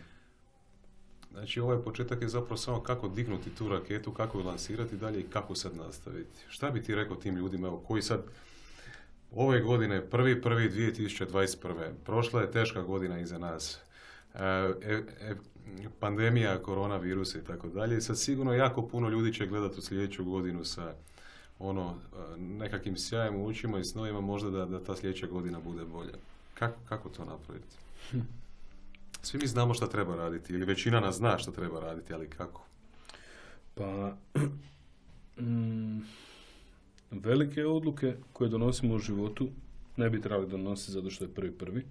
Znači ovaj početak je zapravo samo kako dignuti tu raketu, kako je lansirati dalje i kako sad nastaviti. Šta bi ti rekao tim ljudima evo, koji sad ove godine, prvi prvi 2021. Prošla je teška godina iza nas. E, e, e, pandemija, koronavirusa i tako dalje. Sad sigurno jako puno ljudi će gledati u sljedeću godinu sa ono, nekakvim sjajem u očima i snovima možda da, da ta sljedeća godina bude bolja. Kako, kako to napraviti? Hm. Svi mi znamo šta treba raditi, ili većina nas zna šta treba raditi, ali kako? Pa, mm, velike odluke koje donosimo u životu ne bi trebali donositi zato što je prvi prvi.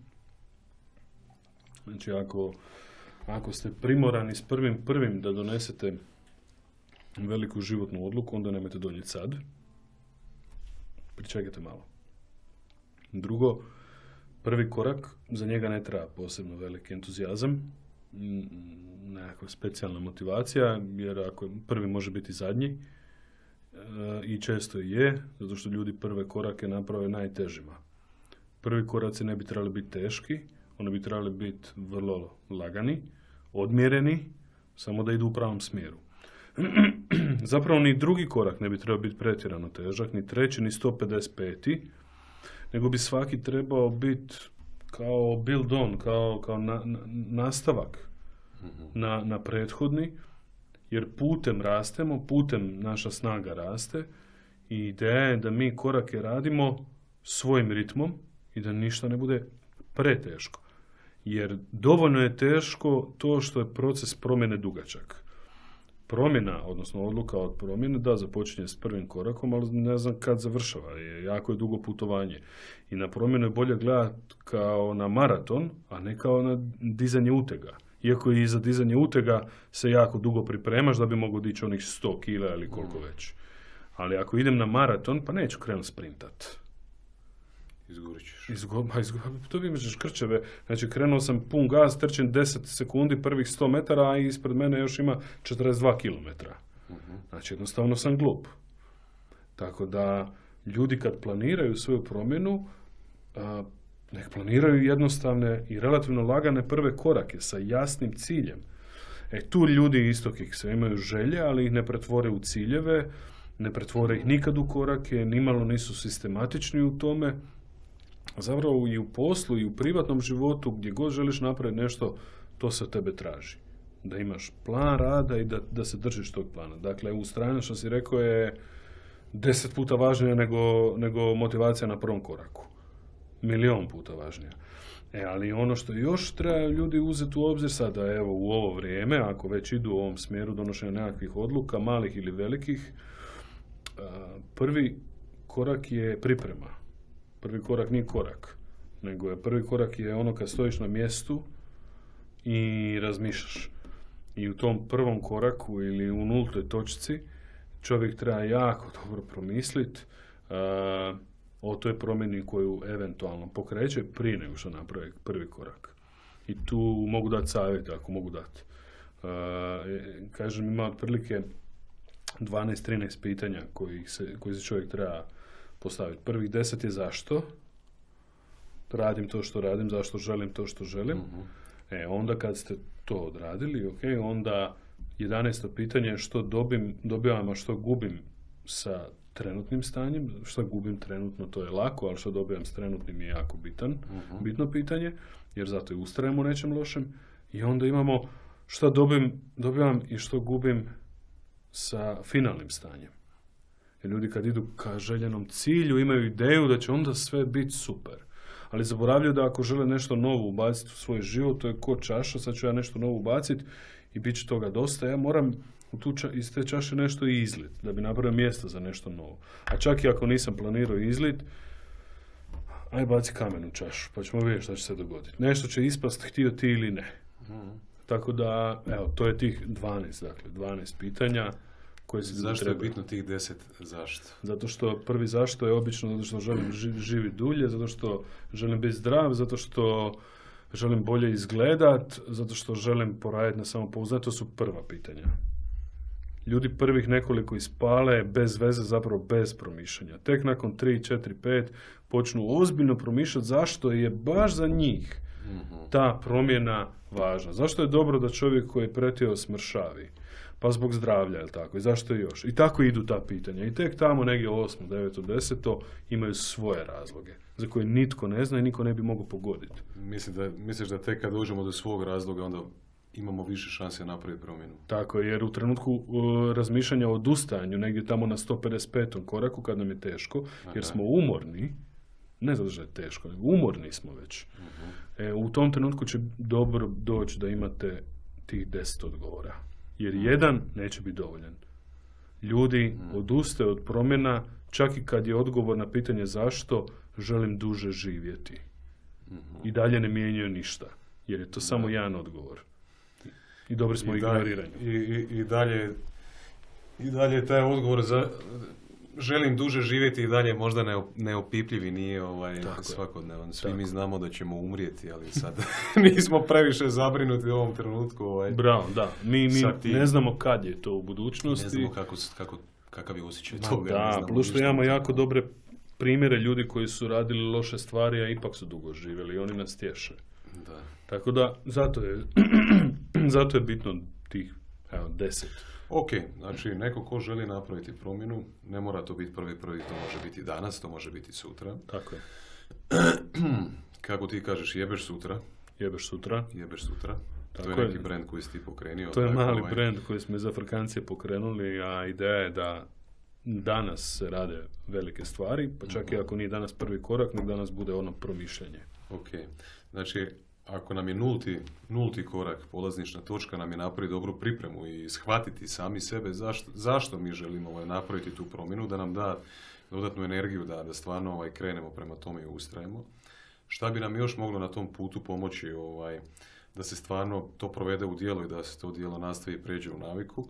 Znači ako, ako ste primorani s prvim prvim da donesete veliku životnu odluku, onda nemojte donijeti sad. Pričekajte malo. Drugo, prvi korak, za njega ne treba posebno veliki entuzijazam, nekakva specijalna motivacija, jer ako prvi može biti zadnji, i često je, zato što ljudi prve korake naprave najtežima. Prvi koraci ne bi trebali biti teški, oni bi trebali biti vrlo lagani, odmjereni, samo da idu u pravom smjeru. Zapravo ni drugi korak ne bi trebao biti pretjerano težak, ni treći, ni 155. Nego bi svaki trebao biti kao build on, kao, kao nastavak mhm. na, na prethodni, jer putem rastemo, putem naša snaga raste i ideja je da mi korake radimo svojim ritmom i da ništa ne bude preteško. Jer dovoljno je teško to što je proces promjene dugačak. Promjena, odnosno odluka od promjene, da, započinje s prvim korakom, ali ne znam kad završava. Je, jako je dugo putovanje. I na promjenu je bolje gledati kao na maraton, a ne kao na dizanje utega iako i za dizanje utega se jako dugo pripremaš da bi mogao dići onih 100 kila ili koliko mm. već. Ali ako idem na maraton, pa neću krenuti sprintat. Izgorit ćeš. Izgo, ma to bi imaš krčeve. Znači, krenuo sam pun gaz, trčim 10 sekundi prvih 100 metara, a ispred mene još ima 42 km. uh Znači, jednostavno sam glup. Tako da, ljudi kad planiraju svoju promjenu, nek planiraju jednostavne i relativno lagane prve korake sa jasnim ciljem. E tu ljudi istokih se imaju želje, ali ih ne pretvore u ciljeve, ne pretvore ih nikad u korake, nimalo nisu sistematični u tome. Zapravo i u poslu i u privatnom životu gdje god želiš napraviti nešto, to se tebe traži. Da imaš plan rada i da, da se držiš tog plana. Dakle, u stranu što si rekao je deset puta važnije nego, nego motivacija na prvom koraku milion puta važnija. E, ali ono što još treba ljudi uzeti u obzir sada, evo u ovo vrijeme, ako već idu u ovom smjeru donošenja nekakvih odluka, malih ili velikih, prvi korak je priprema. Prvi korak nije korak, nego je prvi korak je ono kad stojiš na mjestu i razmišljaš. I u tom prvom koraku ili u nultoj točci čovjek treba jako dobro promisliti o toj promjeni koju eventualno pokreće prije nego što napravi prvi korak. I tu mogu dati savjet ako mogu dati. kažem, ima otprilike 12-13 pitanja koji se, koji se čovjek treba postaviti. Prvih deset je zašto, radim to što radim, zašto želim to što želim. Mhm. E, onda kad ste to odradili, ok, onda 11. pitanje je što dobim, dobivam, a što gubim sa trenutnim stanjem, što gubim trenutno, to je lako, ali što dobijam s trenutnim je jako bitan, mhm. bitno pitanje, jer zato i ustrajem u nečem lošem. I onda imamo što dobim, dobivam i što gubim sa finalnim stanjem. Jer ljudi kad idu ka željenom cilju imaju ideju da će onda sve biti super. Ali zaboravljaju da ako žele nešto novo ubaciti u svoj život, to je ko čaša, sad ću ja nešto novo ubaciti i bit će toga dosta. Ja moram tu iz te čaše nešto i izlit, da bi napravio mjesto za nešto novo. A čak i ako nisam planirao izlit, aj baci kamen u čašu, pa ćemo vidjeti što će se dogoditi. Nešto će ispast, htio ti ili ne. Mhm. Tako da, evo, to je tih 12, dakle, 12 pitanja koje se Zašto je bitno tih 10 zašto? Zato što prvi zašto je obično zato što želim živjeti dulje, zato što želim biti zdrav, zato što želim bolje izgledat, zato što želim poraditi na samopouzdanje, to su prva pitanja. Ljudi prvih nekoliko ispale bez veze, zapravo bez promišljanja. Tek nakon 3, 4, 5 počnu ozbiljno promišljati zašto je baš za njih mhm. ta promjena važna. Zašto je dobro da čovjek koji je pretio smršavi? Pa zbog zdravlja, je tako? I zašto još? I tako idu ta pitanja. I tek tamo negdje 8, 9, 10 imaju svoje razloge za koje nitko ne zna i niko ne bi mogao pogoditi. Mislim da, misliš da tek kad uđemo do svog razloga onda imamo više šanse napraviti promjenu. Tako jer u trenutku uh, razmišljanja o odustajanju, negdje tamo na 155. koraku kad nam je teško, jer smo umorni, ne zato što je teško, umorni smo već. uh E, u tom trenutku će dobro doći da imate tih deset odgovora. Jer jedan neće biti dovoljan. Ljudi mm. odustaju od promjena čak i kad je odgovor na pitanje zašto želim duže živjeti. Mhm. I dalje ne mijenjaju ništa. Jer je to samo jedan odgovor. I dobri smo I, ignoriranje. I, i, I dalje i dalje taj odgovor za, želim duže živjeti i dalje možda neopipljivi nije ovaj svakodnevan. Svi mi znamo da ćemo umrijeti, ali sad nismo previše zabrinuti u ovom trenutku. Ovaj, Bravo, da. Mi, mi ne znamo kad je to u budućnosti. Ne znamo kako, kako, kakav je osjećaj toga. Da, plus što imamo jako dobre primjere ljudi koji su radili loše stvari, a ipak su dugo živjeli i oni nas tješe. Da. Tako da, zato je, zato je bitno tih evo, deset Ok, znači neko ko želi napraviti promjenu, ne mora to biti prvi prvi, to može biti danas, to može biti sutra. Tako je. Kako ti kažeš, jebeš sutra? Jebeš sutra. Jebeš sutra. Tako to je neki brand koji si ti pokrenio. To je mali ovaj... brand koji smo iz Afrikancije pokrenuli, a ideja je da danas se rade velike stvari, pa čak i mhm. ako nije danas prvi korak, nek danas bude ono promišljanje. Ok, znači ako nam je nulti, nulti korak, polaznična točka nam je napraviti dobru pripremu i shvatiti sami sebe zašto, zašto mi želimo ovaj, napraviti tu promjenu, da nam da dodatnu energiju da, da stvarno ovaj, krenemo prema tome i ustrajemo. Šta bi nam još moglo na tom putu pomoći ovaj, da se stvarno to provede u dijelu i da se to dijelo nastavi i pređe u naviku?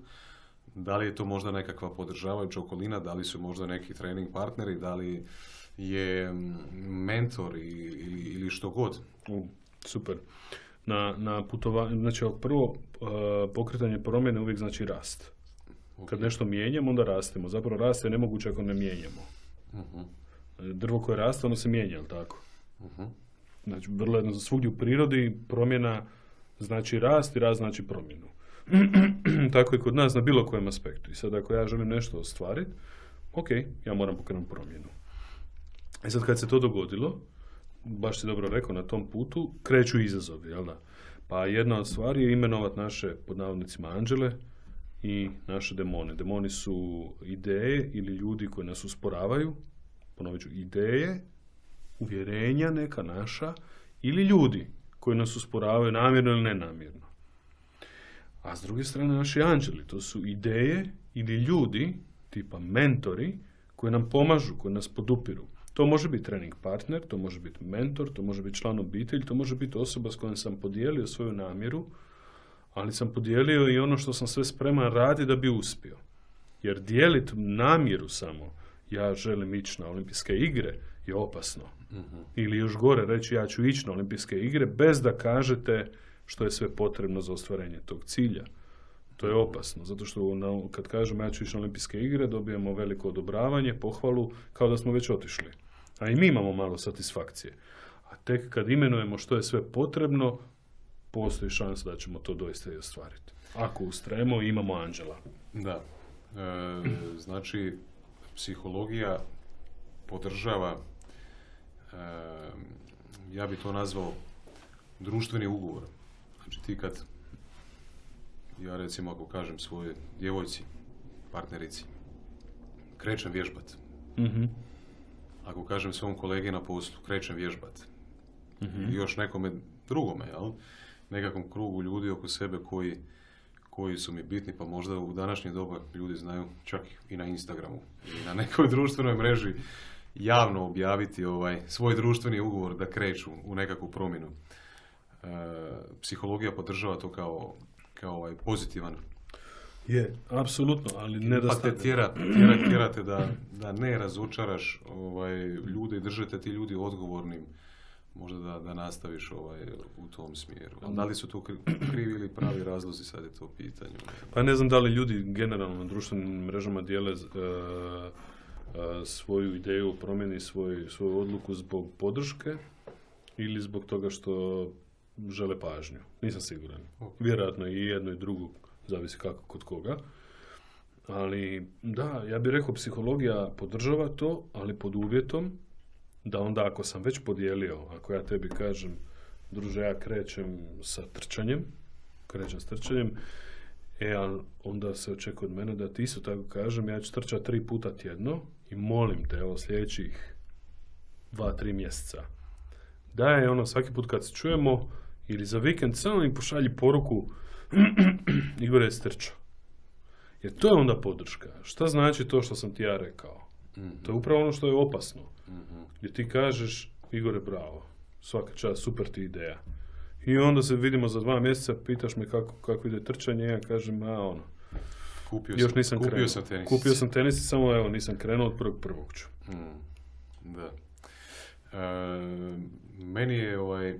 Da li je to možda nekakva podržavajuća okolina, da li su možda neki trening partneri, da li je mm, mentor ili, ili što god? Super. Na, na putovanju, znači prvo uh, pokretanje promjene uvijek znači rast. Kad nešto mijenjamo, onda rastemo. Zapravo rast je nemoguće ako ne mijenjamo. uh Drvo koje raste, ono se mijenja, jel tako? uh Znači, vrlo jedno, svugdje u prirodi promjena znači rast i rast znači promjenu. tako i kod nas na bilo kojem aspektu. I sad ako ja želim nešto ostvariti, ok, ja moram pokrenuti promjenu. I sad kad se to dogodilo, baš si dobro rekao, na tom putu kreću izazovi, jel da? Pa jedna od stvari je imenovati naše, pod navodnicima, anđele i naše demone. Demoni su ideje ili ljudi koji nas usporavaju, ponovit ću, ideje, uvjerenja neka naša ili ljudi koji nas usporavaju namjerno ili nenamjerno. A s druge strane naši anđeli, to su ideje ili ljudi, tipa mentori, koji nam pomažu, koji nas podupiru. To može biti trening partner, to može biti mentor, to može biti član obitelji, to može biti osoba s kojom sam podijelio svoju namjeru, ali sam podijelio i ono što sam sve spreman radi da bi uspio. Jer dijeliti namjeru samo, ja želim ići na olimpijske igre, je opasno. Ili još gore reći ja ću ići na olimpijske igre bez da kažete što je sve potrebno za ostvarenje tog cilja. To je opasno, zato što na, kad kažemo ja ću ići na olimpijske igre, dobijemo veliko odobravanje, pohvalu, kao da smo već otišli. A i mi imamo malo satisfakcije. A tek kad imenujemo što je sve potrebno, postoji šansa da ćemo to doista i ostvariti. Ako ustrajemo, imamo anđela. Da. E, znači, psihologija podržava, e, ja bi to nazvao društveni ugovor. Znači ti kad, ja recimo ako kažem svojoj djevojci, partnerici, krećem vježbat. Mhm. Ako kažem svom kolegi na poslu, krećem vježbat. Mhm. I još nekome drugome, jel? Nekakvom krugu ljudi oko sebe koji, koji su mi bitni, pa možda u današnje doba ljudi znaju čak i na Instagramu ili na nekoj društvenoj mreži javno objaviti ovaj svoj društveni ugovor da kreću u nekakvu promjenu. E, psihologija podržava to kao, kao ovaj pozitivan Je, apsolutno, ali pa te tjera, tjera, tjerate da, da ne razočaraš ovaj, ljude i držite ti ljudi odgovornim možda da, da nastaviš ovaj, u tom smjeru. Ali da li su to kri- krivi ili pravi razlozi, sad je to pitanje. Pa ne znam da li ljudi generalno na društvenim mrežama dijele e, e, svoju ideju promjeni, svoj, svoju odluku zbog podrške ili zbog toga što žele pažnju. Nisam siguran. Ok. Vjerojatno i jedno i drugo, zavisi kako kod koga. Ali da, ja bih rekao psihologija podržava to, ali pod uvjetom da onda ako sam već podijelio, ako ja tebi kažem, druže, ja krećem sa trčanjem, krećem s trčanjem, e, ali onda se očekuje od mene da ti isto tako kažem, ja ću trčati tri puta tjedno i molim te, evo sljedećih dva, tri mjeseca. Da je ono, svaki put kad se čujemo, ili za vikend, samo mi pošalji poruku, Igor je strčao. Jer to je onda podrška. Šta znači to što sam ti ja rekao? To je upravo ono što je opasno. Gdje ti kažeš, Igore, bravo, svaka čast, super ti ideja. I onda se vidimo za dva mjeseca, pitaš me kako, kako ide trčanje, ja kažem, a ono, Kupio još sam, nisam kupio krenuo. sam tenis. Kupio sam tenis, samo evo, nisam krenuo od prvog prvog ću. Mm, da. E, meni je ovaj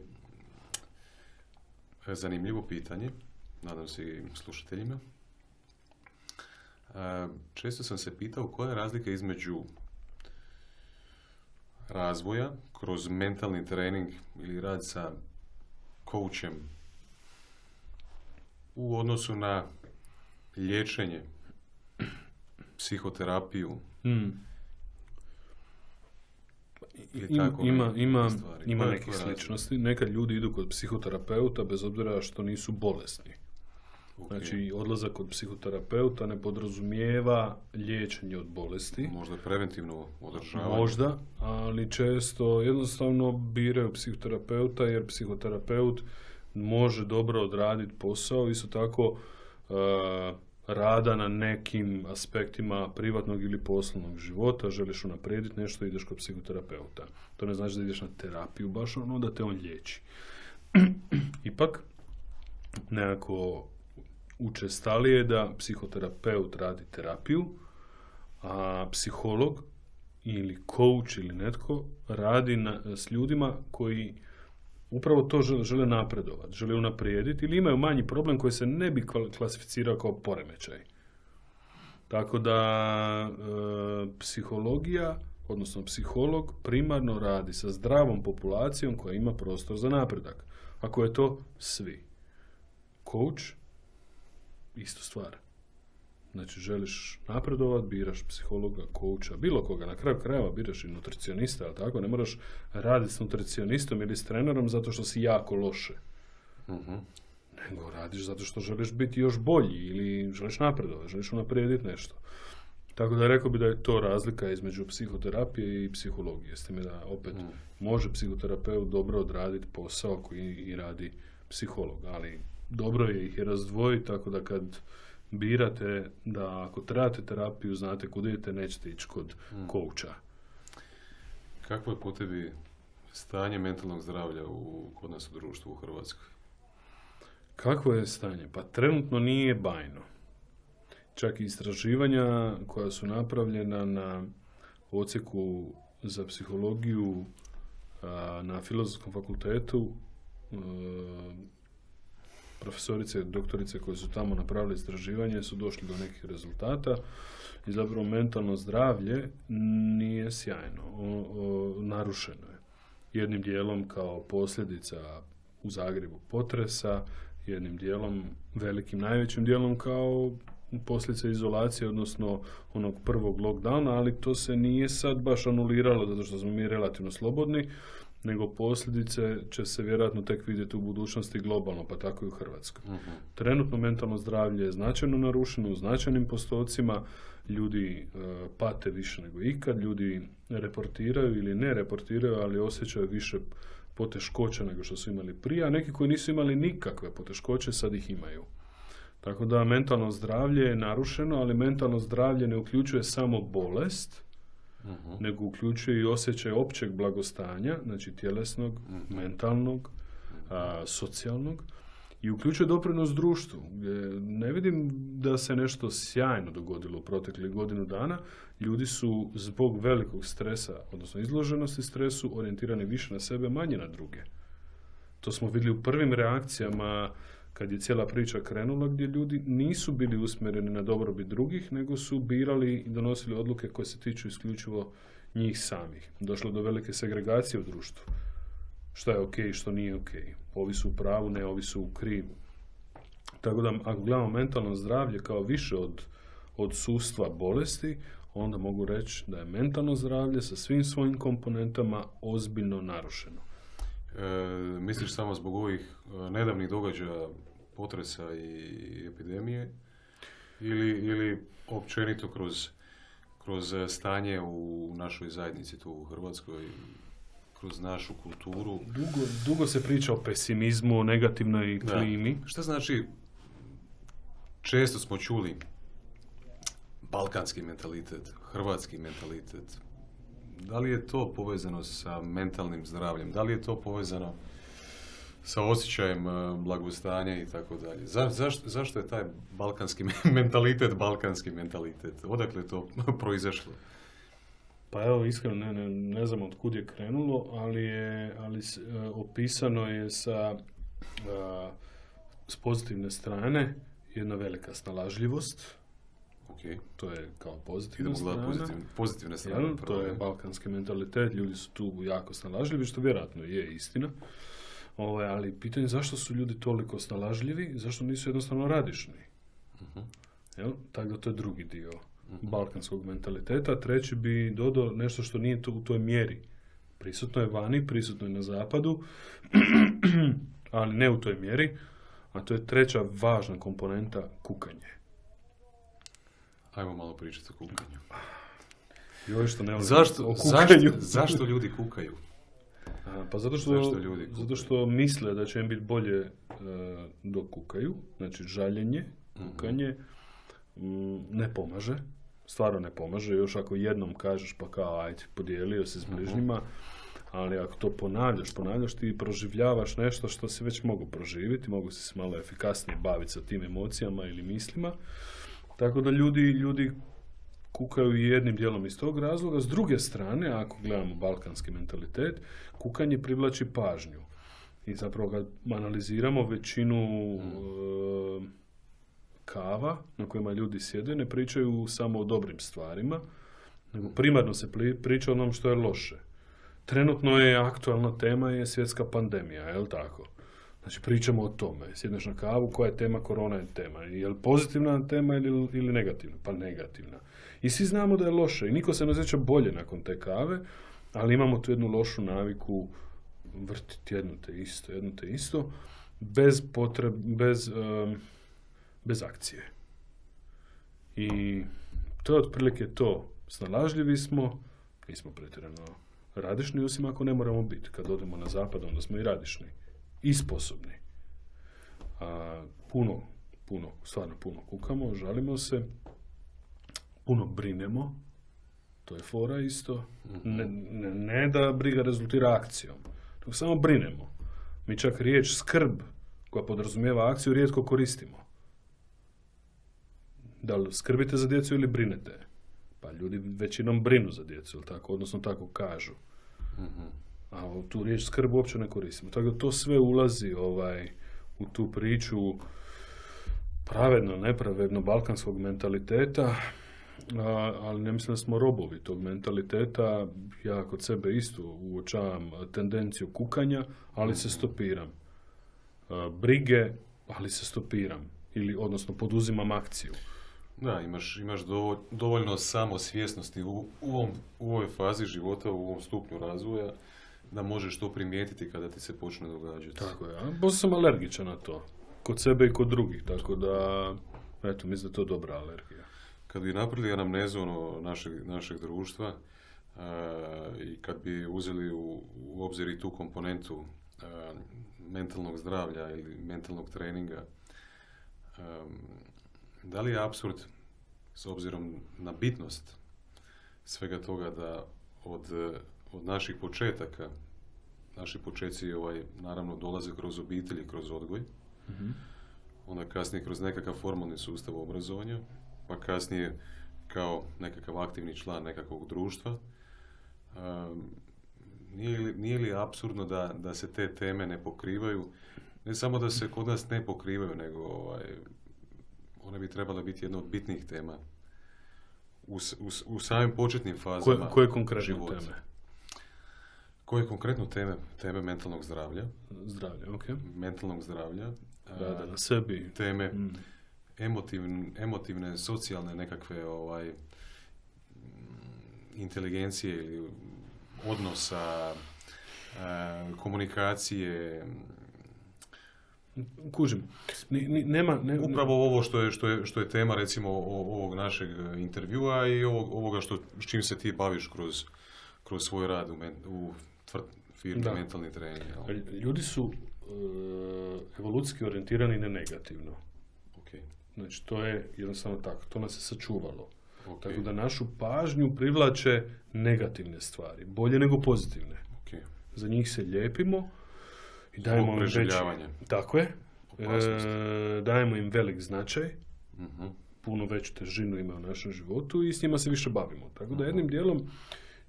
zanimljivo pitanje, nadam se i slušateljima. E, često sam se pitao koja je razlika između razvoja kroz mentalni trening ili rad sa coachem u odnosu na liječenje, psihoterapiju, Mm. Ili Ima, tako ima, neke ima, stvari. ima Koja je nekih tvoja razlika? sličnosti. Nekad ljudi idu kod psihoterapeuta bez obzira što nisu bolesni. Ok. Znači, odlazak kod psihoterapeuta ne podrazumijeva liječenje od bolesti. Možda preventivno održavanje. Možda, ali često jednostavno biraju psihoterapeuta jer psihoterapeut može dobro odraditi posao, isto tako e, rada na nekim aspektima privatnog ili poslovnog života, želiš unaprijediti nešto, ideš kod psihoterapeuta. To ne znači da ideš na terapiju, baš ono da te on liječi. Ipak, nekako učestalije da psihoterapeut radi terapiju, a psiholog ili coach ili netko radi na, s ljudima koji upravo to žele, napredovati, žele unaprijediti ili imaju manji problem koji se ne bi klasificirao kao poremećaj. Tako da e, psihologija, odnosno psiholog, primarno radi sa zdravom populacijom koja ima prostor za napredak. Ako je to svi. Coach, isto stvar. Znači, želiš napredovat, biraš psihologa, kouča, bilo koga, na kraju krajeva biraš i nutricionista, ali tako, ne moraš raditi s nutricionistom ili s trenerom zato što si jako loše. Mhm. Nego radiš zato što želiš biti još bolji ili želiš napredovati, želiš unaprijediti nešto. Tako da rekao bi da je to razlika između psihoterapije i psihologije. S time da opet može psihoterapeut dobro odraditi posao koji i radi psiholog, ali dobro je ih razdvojiti tako da kad birate da ako trebate terapiju, znate kud idete, nećete ići kod kouča. Kakvo je po tebi stanje mentalnog zdravlja u, kod nas u društvu u Hrvatskoj? Kakvo je stanje? Pa trenutno nije bajno. čak i istraživanja koja su napravljena na odsjeku za psihologiju na filozofskom fakultetu profesorice, doktorice koje su tamo napravili istraživanje su došli do nekih rezultata i zapravo mentalno zdravlje nije sjajno, o, narušeno je. Jednim dijelom kao posljedica u Zagrebu potresa, jednim dijelom, velikim najvećim dijelom kao posljedica izolacije, odnosno onog prvog lockdowna, ali to se nije sad baš anuliralo zato što smo mi relativno slobodni, nego posljedice će se vjerojatno tek vidjeti u budućnosti globalno, pa tako i u Hrvatskoj. uh Trenutno mentalno zdravlje je značajno narušeno u značajnim postocima, ljudi uh, pate više nego ikad, ljudi reportiraju ili ne reportiraju, ali osjećaju više poteškoća nego što su imali prije, a neki koji nisu imali nikakve poteškoće sad ih imaju. Tako da mentalno zdravlje je narušeno, ali mentalno zdravlje ne uključuje samo bolest, uh nego uključuje i osjećaj općeg blagostanja, znači tjelesnog, uh mentalnog, a, socijalnog i uključuje doprinos društvu. Ne vidim da se nešto sjajno dogodilo u proteklih godinu dana. Ljudi su zbog velikog stresa, odnosno izloženosti stresu, orijentirani više na sebe, manje na druge. To smo vidjeli u prvim reakcijama kad je cijela priča krenula gdje ljudi nisu bili usmjereni na dobrobit drugih, nego su birali i donosili odluke koje se tiču isključivo njih samih. Došlo do velike segregacije u društvu. Što je ok i što nije ok. Ovi su u pravu, ne ovi su u krivu. Tako da ako gledamo mentalno zdravlje kao više od, od sustva bolesti, onda mogu reći da je mentalno zdravlje sa svim svojim komponentama ozbiljno narušeno. E, misliš samo zbog ovih e, nedavnih događaja potresa i epidemije ili, ili općenito kroz, kroz stanje u našoj zajednici tu u Hrvatskoj kroz našu kulturu. Dugo, dugo se priča o pesimizmu, o negativnoj klimi. Da. Šta znači, često smo čuli balkanski mentalitet, hrvatski mentalitet. Da li je to povezano sa mentalnim zdravljem? Da li je to povezano sa osjećajem e, blagostanja i tako dalje. zašto, zašto je taj balkanski mentalitet balkanski mentalitet? Odakle je to proizašlo? Pa evo, iskreno ne, ne, ne znam od kud je krenulo, ali, je, ali e, opisano je sa a, s pozitivne strane jedna velika snalažljivost. Okay. To je kao pozitivna strana. Pozitivne, pozitivne strane. to je balkanski mentalitet, ljudi su tu jako snalažljivi, što vjerojatno je istina. Ovaj, ali pitanje zašto su ljudi toliko snalažljivi, zašto nisu jednostavno radišni. Uh-huh. Jel? Tako da to je drugi dio uh-huh. balkanskog mentaliteta. Treći bi dodao nešto što nije to u toj mjeri. Prisutno je vani, prisutno je na zapadu, ali ne u toj mjeri. A to je treća važna komponenta kukanje. Ajmo malo pričati o kukanju. Joj što ne zašto, zašto, zašto ljudi kukaju? Pa zato što, ljudi zato što misle da će im biti bolje uh, dok kukaju, znači žaljenje, mhm. kukanje, mm, ne pomaže, stvarno ne pomaže, još ako jednom kažeš pa kao ajde, podijelio se s mhm. bližnjima, ali ako to ponavljaš, ponavljaš ti proživljavaš nešto što si već mogu proživjeti, mogu se malo efikasnije baviti sa tim emocijama ili mislima, tako da ljudi, ljudi kukaju jednim dijelom iz tog razloga. S druge strane, ako gledamo balkanski mentalitet, kukanje privlači pažnju. I zapravo kad analiziramo većinu e, kava na kojima ljudi sjede, ne pričaju samo o dobrim stvarima, nego primarno se priča o onom što je loše. Trenutno je aktualna tema je svjetska pandemija, je li tako? Znači pričamo o tome. Sjedneš na kavu, koja je tema, korona je tema. Je li pozitivna tema ili, ili negativna? Pa negativna. I svi znamo da je loše i niko se ne osjeća bolje nakon te kave, ali imamo tu jednu lošu naviku vrtiti jedno te isto, jedno te isto, bez potreb, bez, bez akcije. I to je otprilike to. Snalažljivi smo, nismo pretjerano radišni, osim ako ne moramo biti. Kad odemo na zapad, onda smo i radišni. I sposobni. A, puno, puno, stvarno puno kukamo, žalimo se, puno brinemo, to je fora isto, ne, ne, ne da briga rezultira akcijom, nego samo brinemo. Mi čak riječ skrb koja podrazumijeva akciju rijetko koristimo. Da li skrbite za djecu ili brinete? Pa ljudi većinom brinu za djecu, ili tako? Odnosno tako kažu. A tu riječ skrb uopće ne koristimo. Tako da to sve ulazi ovaj, u tu priču pravedno, nepravedno balkanskog mentaliteta, a, ali ne mislim da smo robovi tog mentaliteta. Ja kod sebe isto uočavam tendenciju kukanja, ali se stopiram. A, brige, ali se stopiram. Ili, odnosno, poduzimam akciju. Da, imaš, imaš dovo- dovoljno samosvjesnosti u, u, ovom, u ovoj fazi života, u ovom stupnju razvoja, da možeš to primijetiti kada ti se počne događati. Tako je. A sam alergičan na to. Kod sebe i kod drugih. Tako da, eto, mislim da je to dobra alergija. Kad bi napravili anamnezu ono, našeg, našeg društva a, i kad bi uzeli u, u obzir i tu komponentu a, mentalnog zdravlja ili mentalnog treninga, a, da li je apsurd s obzirom na bitnost svega toga da od, od naših početaka, naši početci ovaj, naravno dolaze kroz obitelj i kroz odgoj, onda kasnije kroz nekakav formalni sustav obrazovanja, pa kasnije kao nekakav aktivni član nekakvog društva. Um, nije, li, nije li apsurdno da, da se te teme ne pokrivaju? Ne samo da se kod nas ne pokrivaju, nego ovaj, one bi trebale biti jedna od bitnijih tema u, u, u samim početnim Koje, fazama koje konkretne života. teme? Koje konkretno teme? Teme mentalnog zdravlja, Zdravlje, ok. mentalnog zdravlja, Rada na sebi. teme Mm. emotivne, emotivne, socijalne nekakve ovaj, inteligencije ili odnosa, e, komunikacije, Kužim. Ni, ni- nema, ne, upravo ovo što je, što je, što je tema recimo ovog našeg intervjua i ovog, ovoga što, s čim se ti baviš kroz, kroz svoj rad u, men, u Da. mentalni trening. jel? Ljudi su e, evolucijski orijentirani na negativno. Ok, Znači, to je jednostavno tako. To nas je sačuvalo. ok, Tako da našu pažnju privlače negativne stvari. Bolje nego pozitivne. ok. Za njih se lijepimo i dajemo im veći... preživljavanja. Tako je. E, dajemo im velik značaj. Mhm. puno veću težinu ima u našem životu i s njima se više bavimo. Tako da jednim dijelom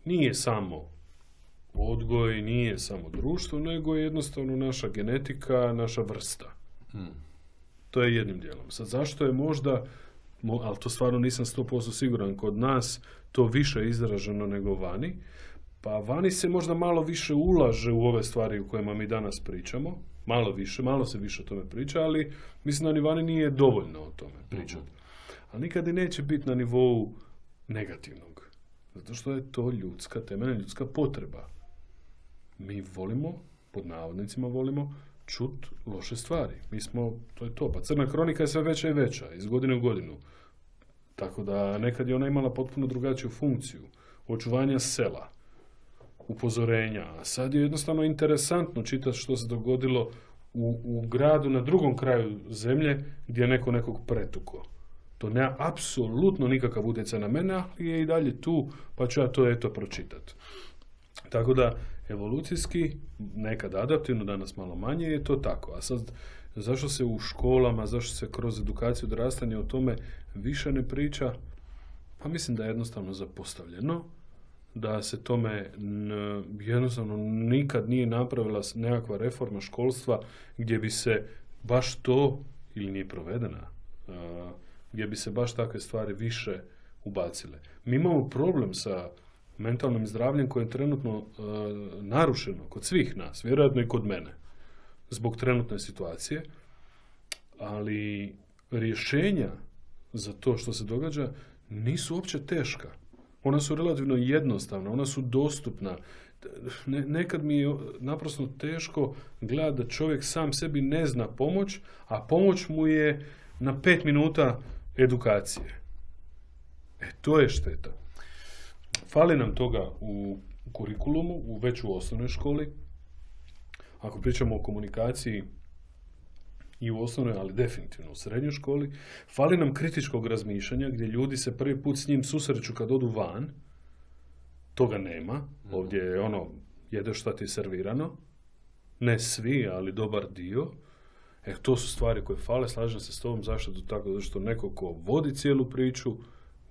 nije samo odgoj, nije samo društvo, nego je jednostavno naša genetika, naša vrsta. Mm. To je jednim dijelom. Sad zašto je možda, mo- ali to stvarno nisam 100% siguran, kod nas to više izraženo nego vani, pa vani se možda malo više ulaže u ove stvari u kojima mi danas pričamo, malo više, malo se više o tome priča, ali mislim da ni vani nije dovoljno o tome pričati. Ali nikad i neće biti na nivou negativnog. Zato što je to ljudska, temeljna ljudska potreba. Mi volimo, pod navodnicima volimo, čut loše stvari. Mi smo, to je to. Pa crna kronika je sve veća i veća, iz godine u godinu. Tako da nekad je ona imala potpuno drugačiju funkciju. Očuvanja sela, upozorenja. A sad je jednostavno interesantno čitati što se dogodilo u, u gradu na drugom kraju zemlje gdje je neko nekog pretuko. To nema apsolutno nikakav utjecaj na mene, ali je i dalje tu, pa ću ja to eto pročitati. Tako da, evolucijski, nekad adaptivno, danas malo manje, je to tako. A sad, zašto se u školama, zašto se kroz edukaciju odrastanja o tome više ne priča? Pa mislim da je jednostavno zapostavljeno, da se tome jednostavno nikad nije napravila nekakva reforma školstva gdje bi se baš to, ili nije provedena, gdje bi se baš takve stvari više ubacile. Mi imamo problem sa mentalnim zdravljem koje je trenutno e, narušeno kod svih nas, vjerojatno i kod mene, zbog trenutne situacije, ali rješenja za to što se događa nisu uopće teška. Ona su relativno jednostavna, ona su dostupna. Ne, nekad mi je naprosto teško gledati da čovjek sam sebi ne zna pomoć, a pomoć mu je na pet minuta edukacije. E, to je šteta. Fali nam toga u kurikulumu, u već u osnovnoj školi. Ako pričamo o komunikaciji i u osnovnoj, ali definitivno u srednjoj školi, fali nam kritičkog razmišljanja gdje ljudi se prvi put s njim susreću kad odu van. Toga nema. Ovdje je ono, jedeš šta ti je servirano. Ne svi, ali dobar dio. E, to su stvari koje fale, slažem se s tobom, zašto to tako? Zato što neko ko vodi cijelu priču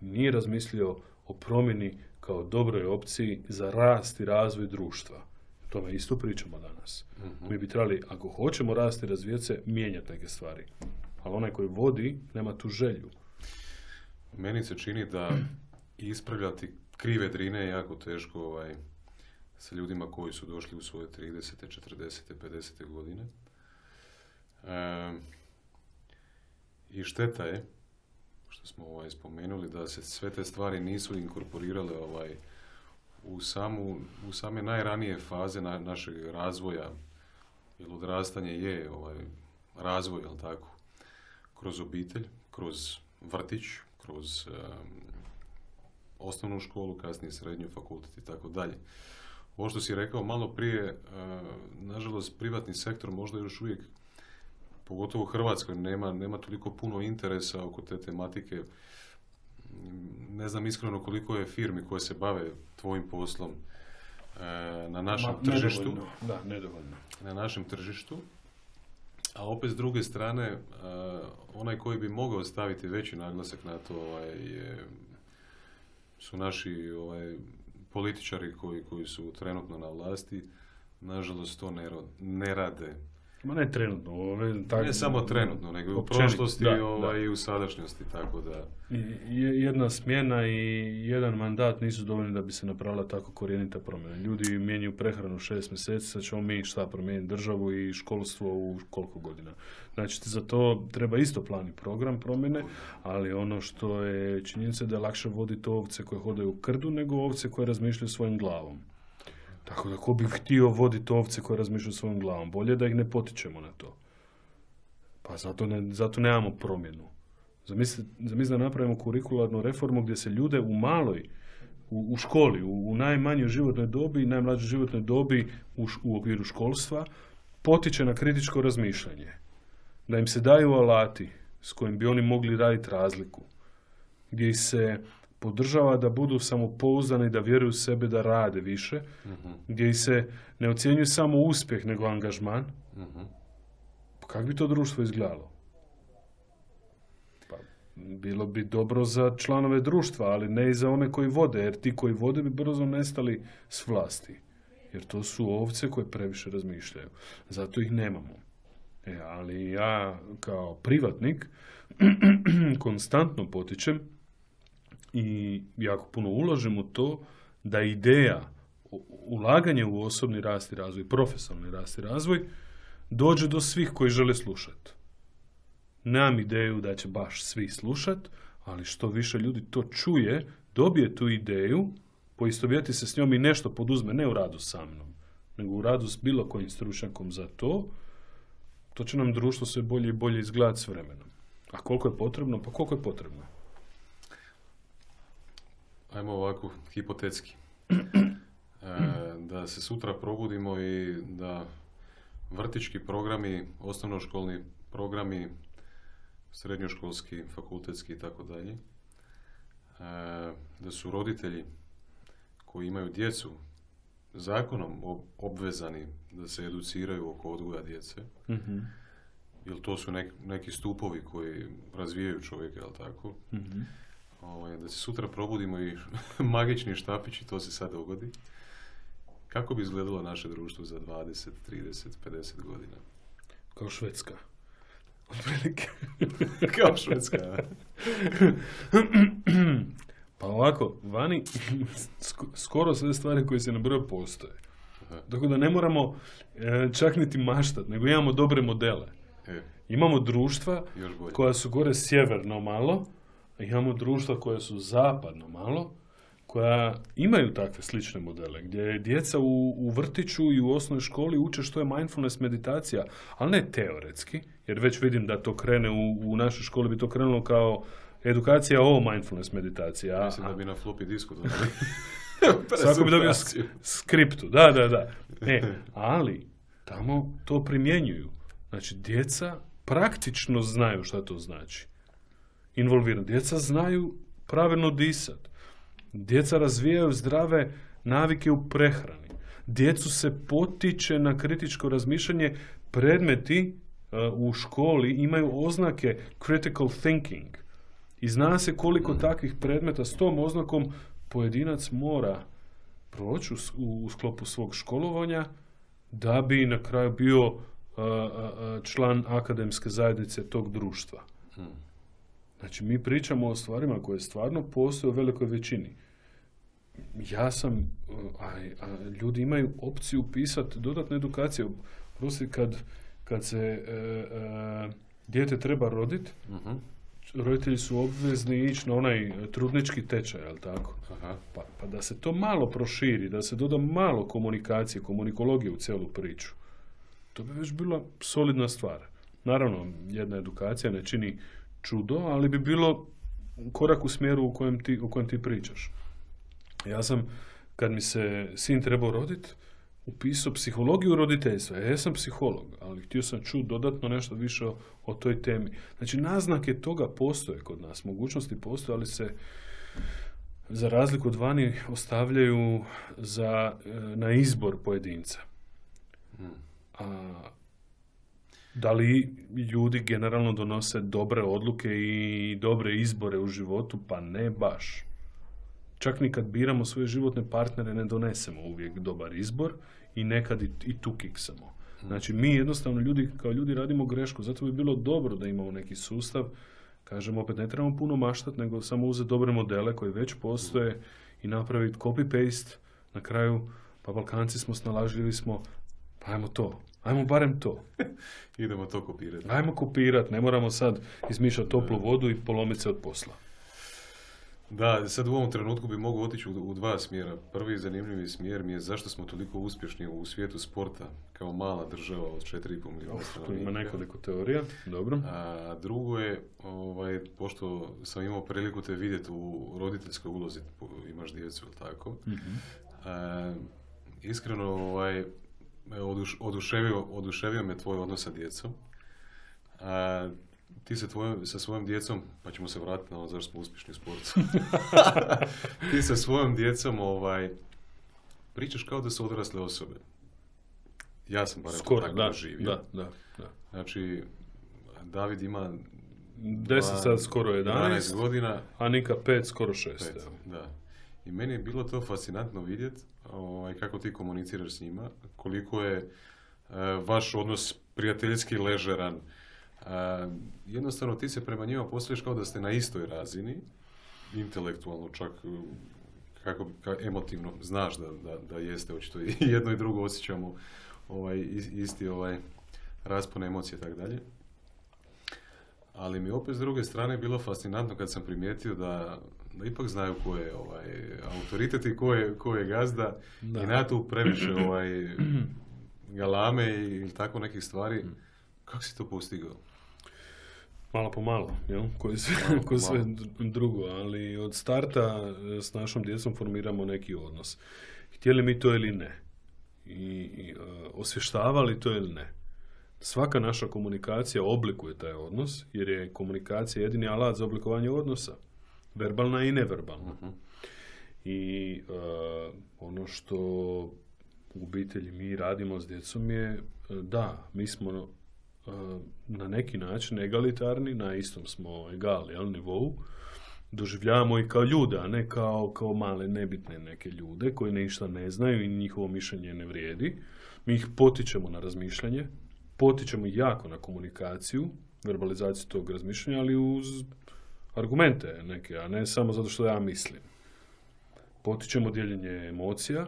nije razmislio o promjeni kao dobroj opciji za rast i razvoj društva. O tome isto pričamo danas. Mi bi trebali, ako hoćemo rasti i razvijati se, mijenjati neke stvari. Ali onaj koji vodi, nema tu želju. Meni se čini da ispravljati krive drine je jako teško ovaj, sa ljudima koji su došli u svoje 30. 40. 50. godine. E, I šteta je, što smo ovaj, spomenuli, da se sve te stvari nisu inkorporirale ovaj, u, samu, u same najranije faze na, našeg razvoja, jer odrastanje je ovaj, razvoj, jel tako, kroz obitelj, kroz vrtić, kroz osnovnu školu, kasnije srednju, fakultet i tako dalje. Ovo što si rekao malo prije, e, nažalost, privatni sektor možda još uvijek, pogotovo u Hrvatskoj, nema, nema toliko puno interesa oko te tematike. Ne znam iskreno koliko je firmi koje se bave tvojim poslom e, na našem tržištu. Da, nedovoljno. Na našem tržištu. A opet s druge strane, e, onaj koji bi mogao staviti veći naglasak na to ovaj, je, su naši ovaj, političari koji, koji su trenutno na vlasti, nažalost to ne, ne rade. Ma ne trenutno. Ove, ne samo trenutno, nego i u prošlosti da, ovaj, i u sadašnjosti, tako da... Jedna smjena i jedan mandat nisu dovoljni da bi se napravila tako korijenita promjena. Ljudi mijenjaju prehranu šest mjeseci, sad ćemo mi šta promijeniti državu i školstvo u koliko godina. Znači, za to treba isto plan i program promjene, ali ono što je činjenica da je lakše voditi ovce koje hodaju u krdu nego ovce koje razmišljaju svojim glavom. Tako da ko bi htio voditi ovce koje razmišljaju svojom glavom, bolje da ih ne potičemo na to. Pa zato, ne, zato nemamo promjenu. Zamislite, da napravimo kurikularnu reformu gdje se ljude u maloj, u, u školi, u, u, najmanjoj životnoj dobi i najmlađoj životnoj dobi u, u okviru školstva, potiče na kritičko razmišljanje. Da im se daju alati s kojim bi oni mogli raditi razliku. Gdje se podržava da budu samopouzdani, da vjeruju u sebe, da rade više, uh-huh. gdje se ne ocjenjuje samo uspjeh, nego angažman. Uh-huh. Pa kako bi to društvo izgledalo? Pa, bilo bi dobro za članove društva, ali ne i za one koji vode, jer ti koji vode bi brzo nestali s vlasti. Jer to su ovce koje previše razmišljaju. Zato ih nemamo. E, ali ja kao privatnik konstantno potičem i jako puno ulažem u to da ideja ulaganje u osobni rast i razvoj, profesionalni rast i razvoj, dođe do svih koji žele slušati. Nemam ideju da će baš svi slušati, ali što više ljudi to čuje, dobije tu ideju, poistovjeti se s njom i nešto poduzme, ne u radu sa mnom, nego u radu s bilo kojim stručnjakom za to, to će nam društvo sve bolje i bolje izgledati s vremenom. A koliko je potrebno? Pa koliko je potrebno? Ajmo ovako, hipotetski. E, da se sutra probudimo i da vrtički programi, osnovnoškolni programi, srednjoškolski, fakultetski i tako dalje, e, da su roditelji koji imaju djecu zakonom obvezani da se educiraju oko odgoja djece, mm jer to su neki stupovi koji razvijaju čovjeka, jel tako? mm ovaj, da se sutra probudimo i magični štapić i to se sad dogodi. Kako bi izgledalo naše društvo za 20, 30, 50 godina? Kao Švedska. Kao Švedska. pa ovako, vani skoro sve stvari koje se nabrojaju postoje. Tako da ne moramo e, čak niti maštat, nego imamo dobre modele. E. Imamo društva koja su gore sjeverno malo, imamo društva koja su zapadno malo, koja imaju takve slične modele, gdje djeca u, u vrtiću i u osnovnoj školi uče što je mindfulness meditacija, ali ne teoretski, jer već vidim da to krene u, u našoj školi, bi to krenulo kao edukacija o mindfulness meditacija. Ja mislim da bi na floppy disku. Svako bi dobio skriptu, da, da, da. E, ali tamo to primjenjuju. Znači, djeca praktično znaju šta to znači involvirani. Djeca znaju pravilno disati. Djeca razvijaju zdrave navike u prehrani. Djecu se potiče na kritičko razmišljanje predmeti u školi imaju oznake critical thinking. I zna se koliko takvih predmeta s tom oznakom pojedinac mora proći u, sklopu svog školovanja da bi na kraju bio član akademske zajednice tog društva. Znači, mi pričamo o stvarima koje stvarno postoje u velikoj većini. Ja sam, a, ljudi imaju opciju pisati dodatnu edukaciju. Prosti, kad, kad se e, e, dijete treba roditi, uh roditelji su obvezni ići na onaj trudnički tečaj, jel tako? Aha. Pa, pa da se to malo proširi, da se doda malo komunikacije, komunikologije u cijelu priču. To bi već bila solidna stvar. Naravno, jedna edukacija ne čini čudo, ali bi bilo korak u smjeru u kojem ti, u kojem ti pričaš. Ja sam, kad mi se sin trebao roditi, upisao psihologiju roditeljstva. Ja sam psiholog, ali htio sam čuti dodatno nešto više o, toj temi. Znači, naznake toga postoje kod nas. Mogućnosti postoje, ali se za razliku od vani ostavljaju za, e, na izbor pojedinca. Hmm. A, da li ljudi generalno donose dobre odluke i dobre izbore u životu? Pa ne baš. Čak ni kad biramo svoje životne partnere ne donesemo uvijek dobar izbor i nekad i, i tu kiksamo. Znači mi jednostavno ljudi kao ljudi radimo grešku, zato bi bilo dobro da imamo neki sustav, kažemo opet ne trebamo puno maštati, nego samo uzeti dobre modele koji već postoje i napraviti copy-paste, na kraju pa Balkanci smo snalažljivi smo, pa ajmo to, Ajmo barem to. Idemo to kopirati. Ajmo kopirati, ne moramo sad izmišljati toplu vodu i polomiti se od posla. Da, sad u ovom trenutku bi mogu otići u, dva smjera. Prvi zanimljivi smjer mi je zašto smo toliko uspješni u svijetu sporta kao mala država od 4,5 milijuna stanovnika. Ima nekoliko teorija, dobro. A drugo je, ovaj, pošto sam imao priliku te vidjeti u roditeljskoj ulozi, imaš djecu ili tako, mm iskreno ovaj, oduš, oduševio, oduševio me tvoj odnos sa djecom. A, ti se tvoj, sa svojom djecom, pa ćemo se vratiti na ono zašto smo uspješni u sportu. ti sa svojom djecom ovaj, pričaš kao da su odrasle osobe. Ja sam barem Skoro, tako da, živio. Da, da, da. Znači, David ima 10 sad skoro 11, 12 godina. A Nika 5, skoro 6. da. I meni je bilo to fascinantno vidjeti ovaj, kako ti komuniciraš s njima, koliko je uh, vaš odnos prijateljski ležeran, jednostavno ti se prema njima postojiš kao da ste na istoj razini, intelektualno čak kako, kako emotivno znaš da, da, da jeste očito i jedno i drugo osjećamo ovaj, isti ovaj raspon emocije i tako dalje. Ali mi opet s druge strane bilo fascinantno kad sam primijetio da, da ipak znaju ko je ovaj, autoritet i ko je, ko je gazda da. i na tu previše ovaj, galame ili tako nekih stvari. Mm. Kako si to postigao? Malo po malo, jel? Koji sve, ko sve drugo, ali od starta e, s našom djecom formiramo neki odnos. Htjeli mi to ili ne? I, i uh, osvještavali to ili ne? Svaka naša komunikacija oblikuje taj odnos, jer je komunikacija jedini alat za oblikovanje odnosa. Verbalna i neverbalna. uh I uh, ono što u obitelji mi radimo s djecom je da, mi smo na neki način egalitarni, na istom smo egal, jel, nivou, doživljavamo i kao ljude, a ne kao, kao male nebitne neke ljude koji ništa ne znaju i njihovo mišljenje ne vrijedi. Mi ih potičemo na razmišljanje, potičemo jako na komunikaciju, verbalizaciju tog razmišljanja, ali uz argumente neke, a ne samo zato što ja mislim. Potičemo dijeljenje emocija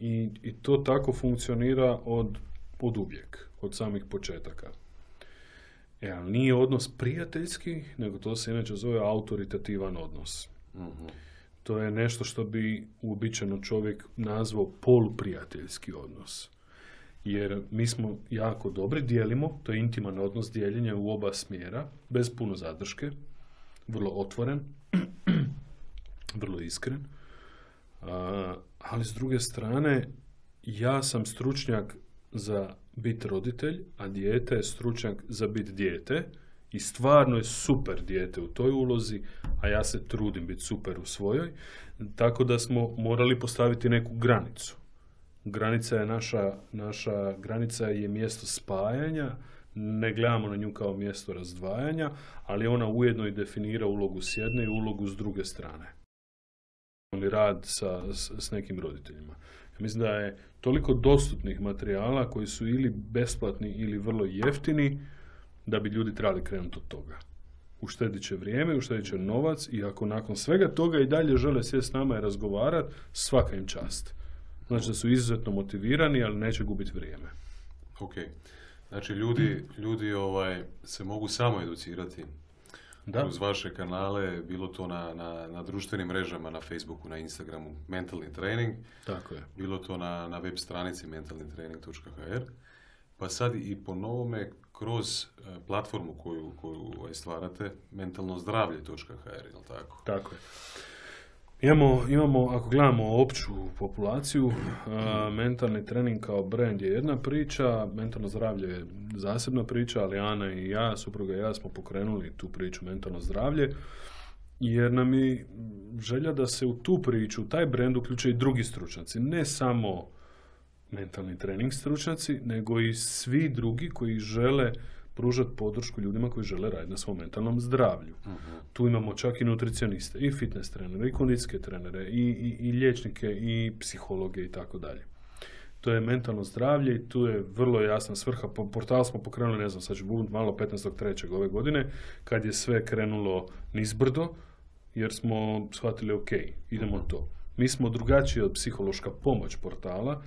i, i to tako funkcionira od, od uvijek od samih početaka. E, ali nije odnos prijateljski, nego to se inače zove autoritativan odnos. Mhm. To je nešto što bi uobičajeno čovjek nazvao poluprijateljski odnos. Jer mi smo jako dobri, dijelimo, to je intiman odnos dijeljenja u oba smjera, bez puno zadrške, vrlo otvoren, vrlo iskren. ali s druge strane, ja sam stručnjak za biti roditelj, a dijete je stručnjak za biti dijete i stvarno je super dijete u toj ulozi, a ja se trudim biti super u svojoj, tako da smo morali postaviti neku granicu. Granica je naša, naša granica je mjesto spajanja, ne gledamo na nju kao mjesto razdvajanja, ali ona ujedno i definira ulogu s jedne i ulogu s druge strane. Ili rad sa, s, s nekim roditeljima. Ja mislim da je toliko dostupnih materijala koji su ili besplatni ili vrlo jeftini da bi ljudi trebali krenuti od toga. Uštedit će vrijeme, uštedit će novac i ako nakon svega toga i dalje žele sjesti s nama i razgovarati, svaka im čast. Znači da su izuzetno motivirani, ali neće gubiti vrijeme. Ok. Znači ljudi, ljudi ovaj, se mogu samo educirati Da. kroz vaše kanale, bilo to na, na, na društvenim mrežama, na Facebooku, na Instagramu, mentalni trening, Tako je. bilo to na, na web stranici mentalnitrening.hr, pa sad i po novome kroz e, platformu koju, koju ovaj, stvarate, mentalnozdravlje.hr, jel tako? Tako je. Imamo, imamo, ako gledamo opću populaciju, mentalni trening kao brand je jedna priča, mentalno zdravlje je zasebna priča, ali Ana i ja, supruga i ja smo pokrenuli tu priču mentalno zdravlje, jer nam je želja da se u tu priču, u taj brand uključe i drugi stručnjaci, ne samo mentalni trening stručnjaci, nego i svi drugi koji žele pružati podršku ljudima koji žele raditi na svom mentalnom zdravlju. Tu imamo čak i nutricioniste, i fitness trenere, i kondicijske trenere, i, i, i liječnike, i psihologe i tako dalje. To je mentalno zdravlje i tu je vrlo jasna svrha. Po, portal smo pokrenuli, ne znam, sad ću malo 15.3. ove godine, kad je sve krenulo nizbrdo, jer smo shvatili, ok, idemo to. Mi smo drugačiji od psihološka pomoć portala,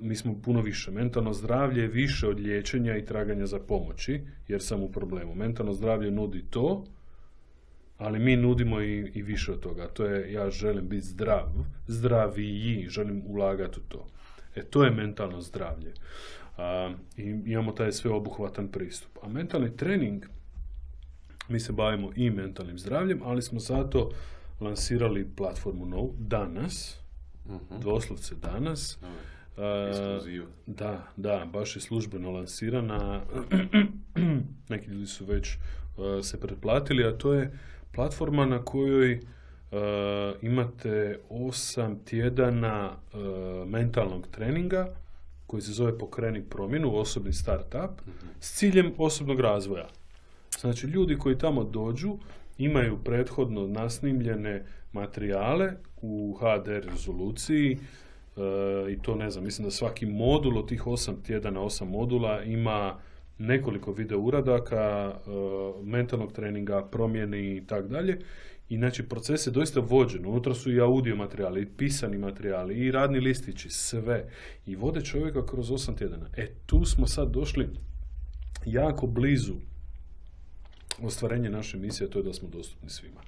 mi smo puno više. Mentalno zdravlje je više od liječenja i traganja za pomoći, jer sam u problemu. Mentalno zdravlje nudi to, ali mi nudimo i, i više od toga. To je, ja želim biti zdrav, zdraviji, želim ulagati u to. E, to je mentalno zdravlje. A, I imamo taj sveobuhvatan pristup. A mentalni trening, mi se bavimo i mentalnim zdravljem, ali smo zato lansirali platformu novu danas, Mhm. doslovce danas, A, ekskluziva. da, da, baš je službeno lansirana. Neki ljudi su već uh, se pretplatili, a to je platforma na kojoj uh, imate osam tjedana mentalnog treninga koji se zove Pokreni promjenu, osobni startup, s ciljem osobnog razvoja. Znači, ljudi koji tamo dođu imaju prethodno nasnimljene materijale u HD rezoluciji e, i to ne znam, mislim da svaki modul od tih osam tjedana, osam modula ima nekoliko video uradaka, e, mentalnog treninga, promjeni i tak dalje. I znači proces je doista vođen. Unutra su i audio materijali, i pisani materijali, i radni listići, sve. I vode čovjeka kroz osam tjedana. E, tu smo sad došli jako blizu ostvarenje naše misije, to je da smo dostupni svima.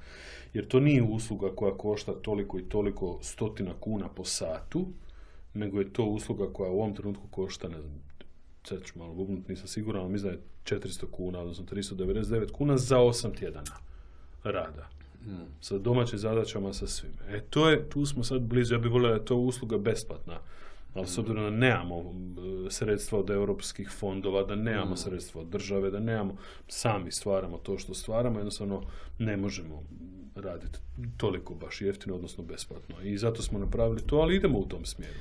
Jer to nije usluga koja košta toliko i toliko stotina kuna po satu, nego je to usluga koja u ovom trenutku košta, ne znam, sad ću malo bubnut, nisam siguran, ali mislim da je 400 kuna, odnosno 399 kuna za 8 tjedana rada. Sa domaćim zadaćama, sa svime. E, to je, tu smo sad blizu, ja bih volio da je to usluga besplatna. Ali s obzirom da nemamo e, sredstva od europskih fondova, da nemamo sredstva od države, da nemamo, sami stvaramo to što stvaramo, jednostavno ne možemo raditi toliko baš jeftino, odnosno besplatno. I zato smo napravili to, ali idemo u tom smjeru.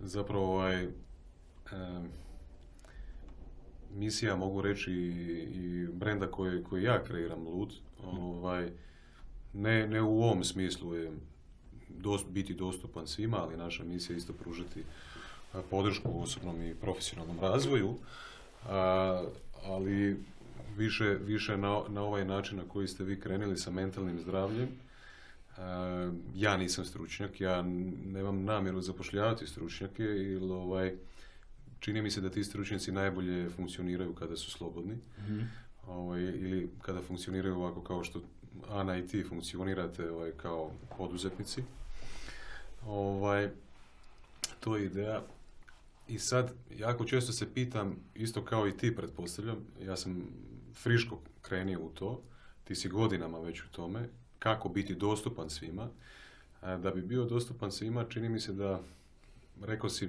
Zapravo ovaj, em, misija, mogu reći, i, brenda koji, koji ja kreiram, Lud, ovaj, ne, ne u ovom smislu je dos- biti dostupan svima, ali naša misija je isto pružiti a, podršku u osobnom i profesionalnom razvoju, a, ali više, više na, na ovaj način na koji ste vi krenuli sa mentalnim zdravljem. A, ja nisam stručnjak, ja nemam namjeru zapošljavati stručnjake, jer ovaj, čini mi se da ti stručnjaci najbolje funkcioniraju kada su slobodni. Ovaj, ili kada funkcioniraju ovako kao što Ana i ti funkcionirate ovaj, kao poduzetnici. Ovaj, to je ideja. I sad, jako često se pitam, isto kao i ti pretpostavljam, ja sam friško krenio u to, ti si godinama već u tome, kako biti dostupan svima. A Da bi bio dostupan svima, čini mi se da, rekao si,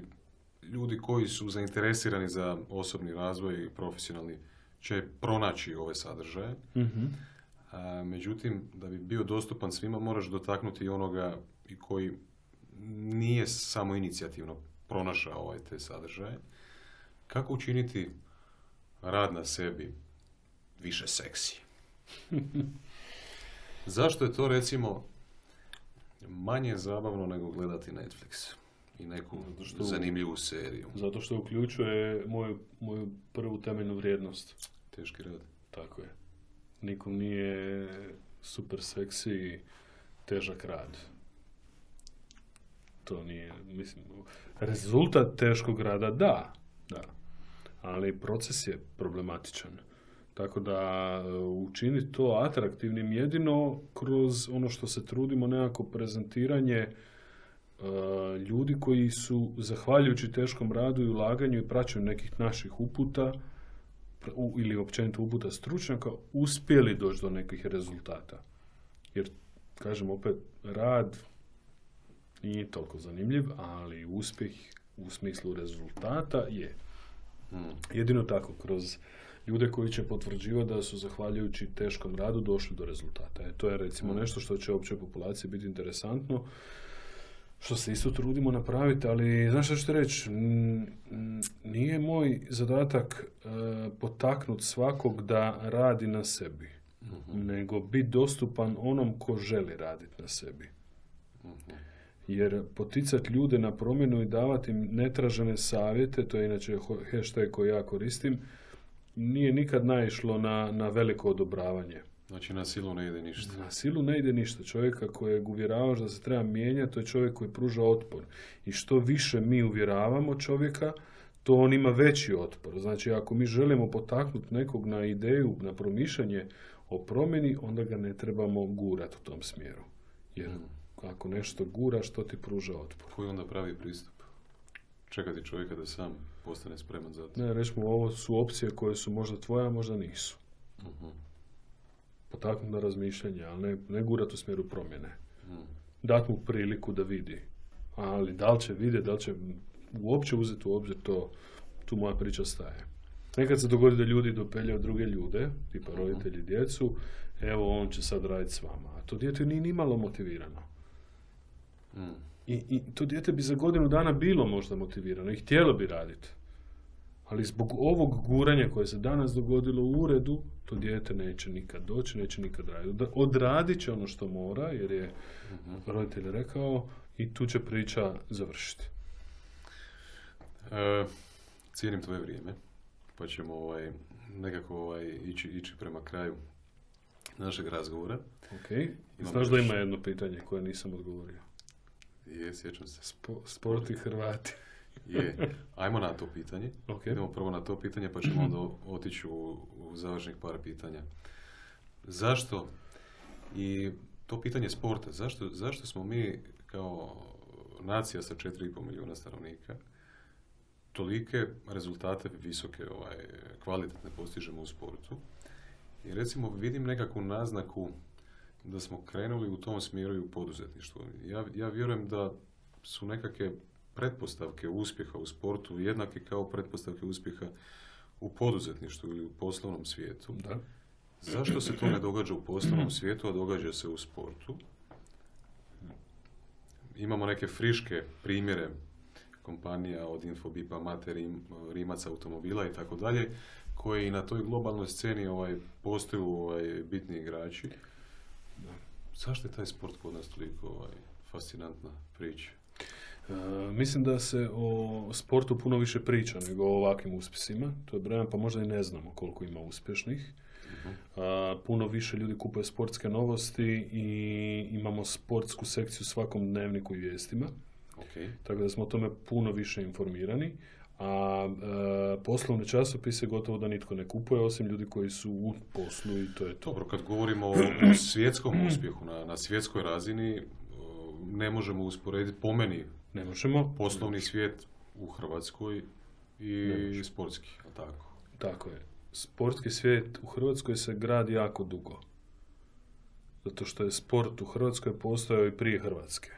ljudi koji su zainteresirani za osobni razvoj i profesionalni će pronaći ove sadržaje. A, međutim, da bi bio dostupan svima, moraš dotaknuti i onoga i koji nije samo inicijativno pronašao ovaj te sadržaje. Kako učiniti rad na sebi više seksi. Zašto je to recimo manje zabavno nego gledati Netflix i neku što- zanimljivu seriju? Zato što uključuje moju, moju prvu temeljnu vrijednost. Teški rad. Tako je. Nikom nije super seksi težak rad. To nije, mislim, rezultat teškog rada, da, da. Ali proces je problematičan. Tako da e, učiniti to atraktivnim jedino kroz ono što se trudimo nekako prezentiranje e, ljudi koji su, zahvaljujući teškom radu i ulaganju i praćenju nekih naših uputa, u- ili općenito uputa stručnjaka uspjeli doći do nekih rezultata. Jer, kažem opet, rad nije toliko zanimljiv, ali uspjeh u smislu rezultata je. Hmm. Jedino tako, kroz ljude koji će potvrđivati da su zahvaljujući teškom radu došli do rezultata. E, to je recimo nešto što će općoj populaciji biti interesantno, što se isto trudimo napraviti, ali znaš što ću reći, Mm, mm, nije moj zadatak e, potaknut svakog da radi na sebi, nego biti dostupan onom ko želi raditi na sebi. Jer poticati ljude na promjenu i davati im netražene savjete, to je inače hashtag koji ja koristim, nije nikad naišlo na, na veliko odobravanje. Znači na silu ne ide ništa. Na silu ne ide ništa. Čovjeka kojeg uvjeravaš da se treba mijenjati, to je čovjek koji pruža otpor. I što više mi uvjeravamo čovjeka, to on ima veći otpor. Znači, ako mi želimo potaknuti nekog na ideju, na promišljanje o promjeni, onda ga ne trebamo gurati u tom smjeru. Jer ako nešto gura, što ti pruža otpor? Koji onda pravi pristup? Čekati čovjeka da sam postane spreman za to. Ne, recimo, ovo su opcije koje su možda tvoje, a možda nisu. Mhm. Potaknuti na razmišljanje, ali ne, ne gurat u smjeru promjene. Mhm. Dat mu priliku da vidi. Ali da li će vidjeti, da li će uopće uzeti u obzir to, tu moja priča staje. Nekad se dogodi da ljudi dopeljaju druge ljude, tipa roditelji djecu, evo on će sad raditi s vama. A to dijete nije ni malo motivirano. Mhm. I, I to dijete bi za godinu dana bilo možda motivirano i htjelo bi raditi. Ali zbog ovog guranja koje se danas dogodilo u uredu, to dijete neće nikad doći, neće nikad raditi. Odradit će ono što mora, jer je roditelj rekao, i tu će priča završiti. E, cijenim tvoje vrijeme, pa ćemo ovaj, nekako ovaj, ići, ići prema kraju našeg razgovora. Ok? Imamo Znaš da ima jedno pitanje koje nisam odgovorio. Je, sjećam se. Spo, sport i Hrvati. Je. Ajmo na to pitanje. Ok. Idemo prvo na to pitanje, pa ćemo onda otići u, u završnih par pitanja. Zašto, i to pitanje sporta, zašto, zašto smo mi kao nacija sa 4,5 milijuna stanovnika tolike rezultate visoke, ovaj, kvalitetne postižemo u sportu? I recimo vidim nekakvu naznaku da smo krenuli u tom smjeru i u poduzetništvu. Ja, ja vjerujem da su nekakve pretpostavke uspjeha u sportu jednake kao pretpostavke uspjeha u poduzetništvu ili u poslovnom svijetu. Da. Zašto se to ne događa u poslovnom svijetu, a događa se u sportu? Imamo neke friške primjere kompanija od Infobipa, Mate, Rim, Rimac automobila i tako dalje, koji i na toj globalnoj sceni ovaj, postaju ovaj, bitni igrači. Zašto je taj sport kod nas toliko ovaj, fascinantna priča? E, mislim da se o sportu puno više priča nego o ovakvim uspjesima. To je brojno, pa možda i ne znamo koliko ima uspješnih. A, puno više ljudi kupuje sportske novosti i imamo sportsku sekciju u svakom dnevniku i vijestima. Ok. Tako da smo o tome puno više informirani. A e, poslovne časopise gotovo da nitko ne kupuje, osim ljudi koji su u poslu i to je to. Dobro, kad govorimo o, o svjetskom uspjehu na, na svjetskoj razini, o, ne možemo usporediti po meni Ne možemo. poslovni svijet u Hrvatskoj i sportski, tako? Tako je. Sportski svijet u Hrvatskoj se gradi jako dugo. Zato što je sport u Hrvatskoj postojao i prije Hrvatske.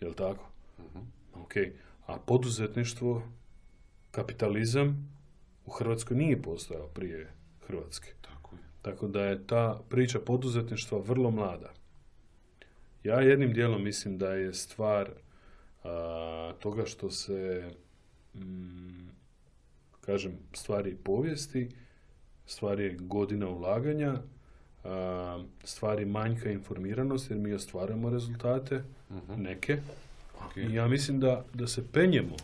Jel tako? Mhm. Ok. A poduzetništvo, kapitalizam u Hrvatskoj nije postojao prije Hrvatske. Tako je. Tako da je ta priča poduzetništva vrlo mlada. Ja jednim dijelom mislim da je stvar a, toga što se mm, Kažem, stvari je povijesti, stvari je godina ulaganja, a, stvari manjka informiranosti, jer mi ostvarujemo rezultate, neke. Ok. I ja mislim da, da se penjemo,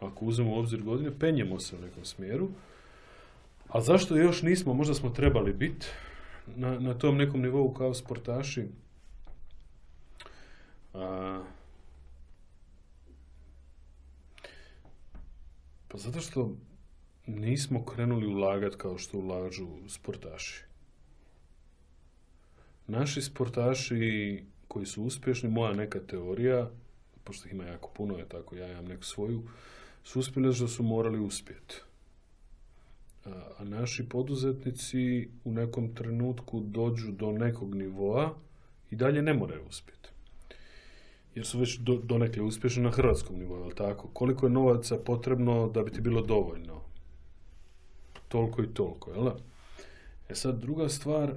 ako uzmemo u obzir godine, penjemo se u nekom smjeru. A zašto još nismo, možda smo trebali biti na, na tom nekom nivou kao sportaši. A, pa zato što nismo krenuli ulagati kao što ulažu sportaši. Naši sportaši koji su uspješni, moja neka teorija, pošto ih ima jako puno, je tako ja imam neku svoju, su uspjeli što su morali uspjeti. A, naši poduzetnici u nekom trenutku dođu do nekog nivoa i dalje ne moraju uspjeti. Jer su već do, donekle uspješni na hrvatskom nivou, jel tako? Koliko je novaca potrebno da bi ti bilo dovoljno? Toliko i toliko, jel da? E sad, druga stvar,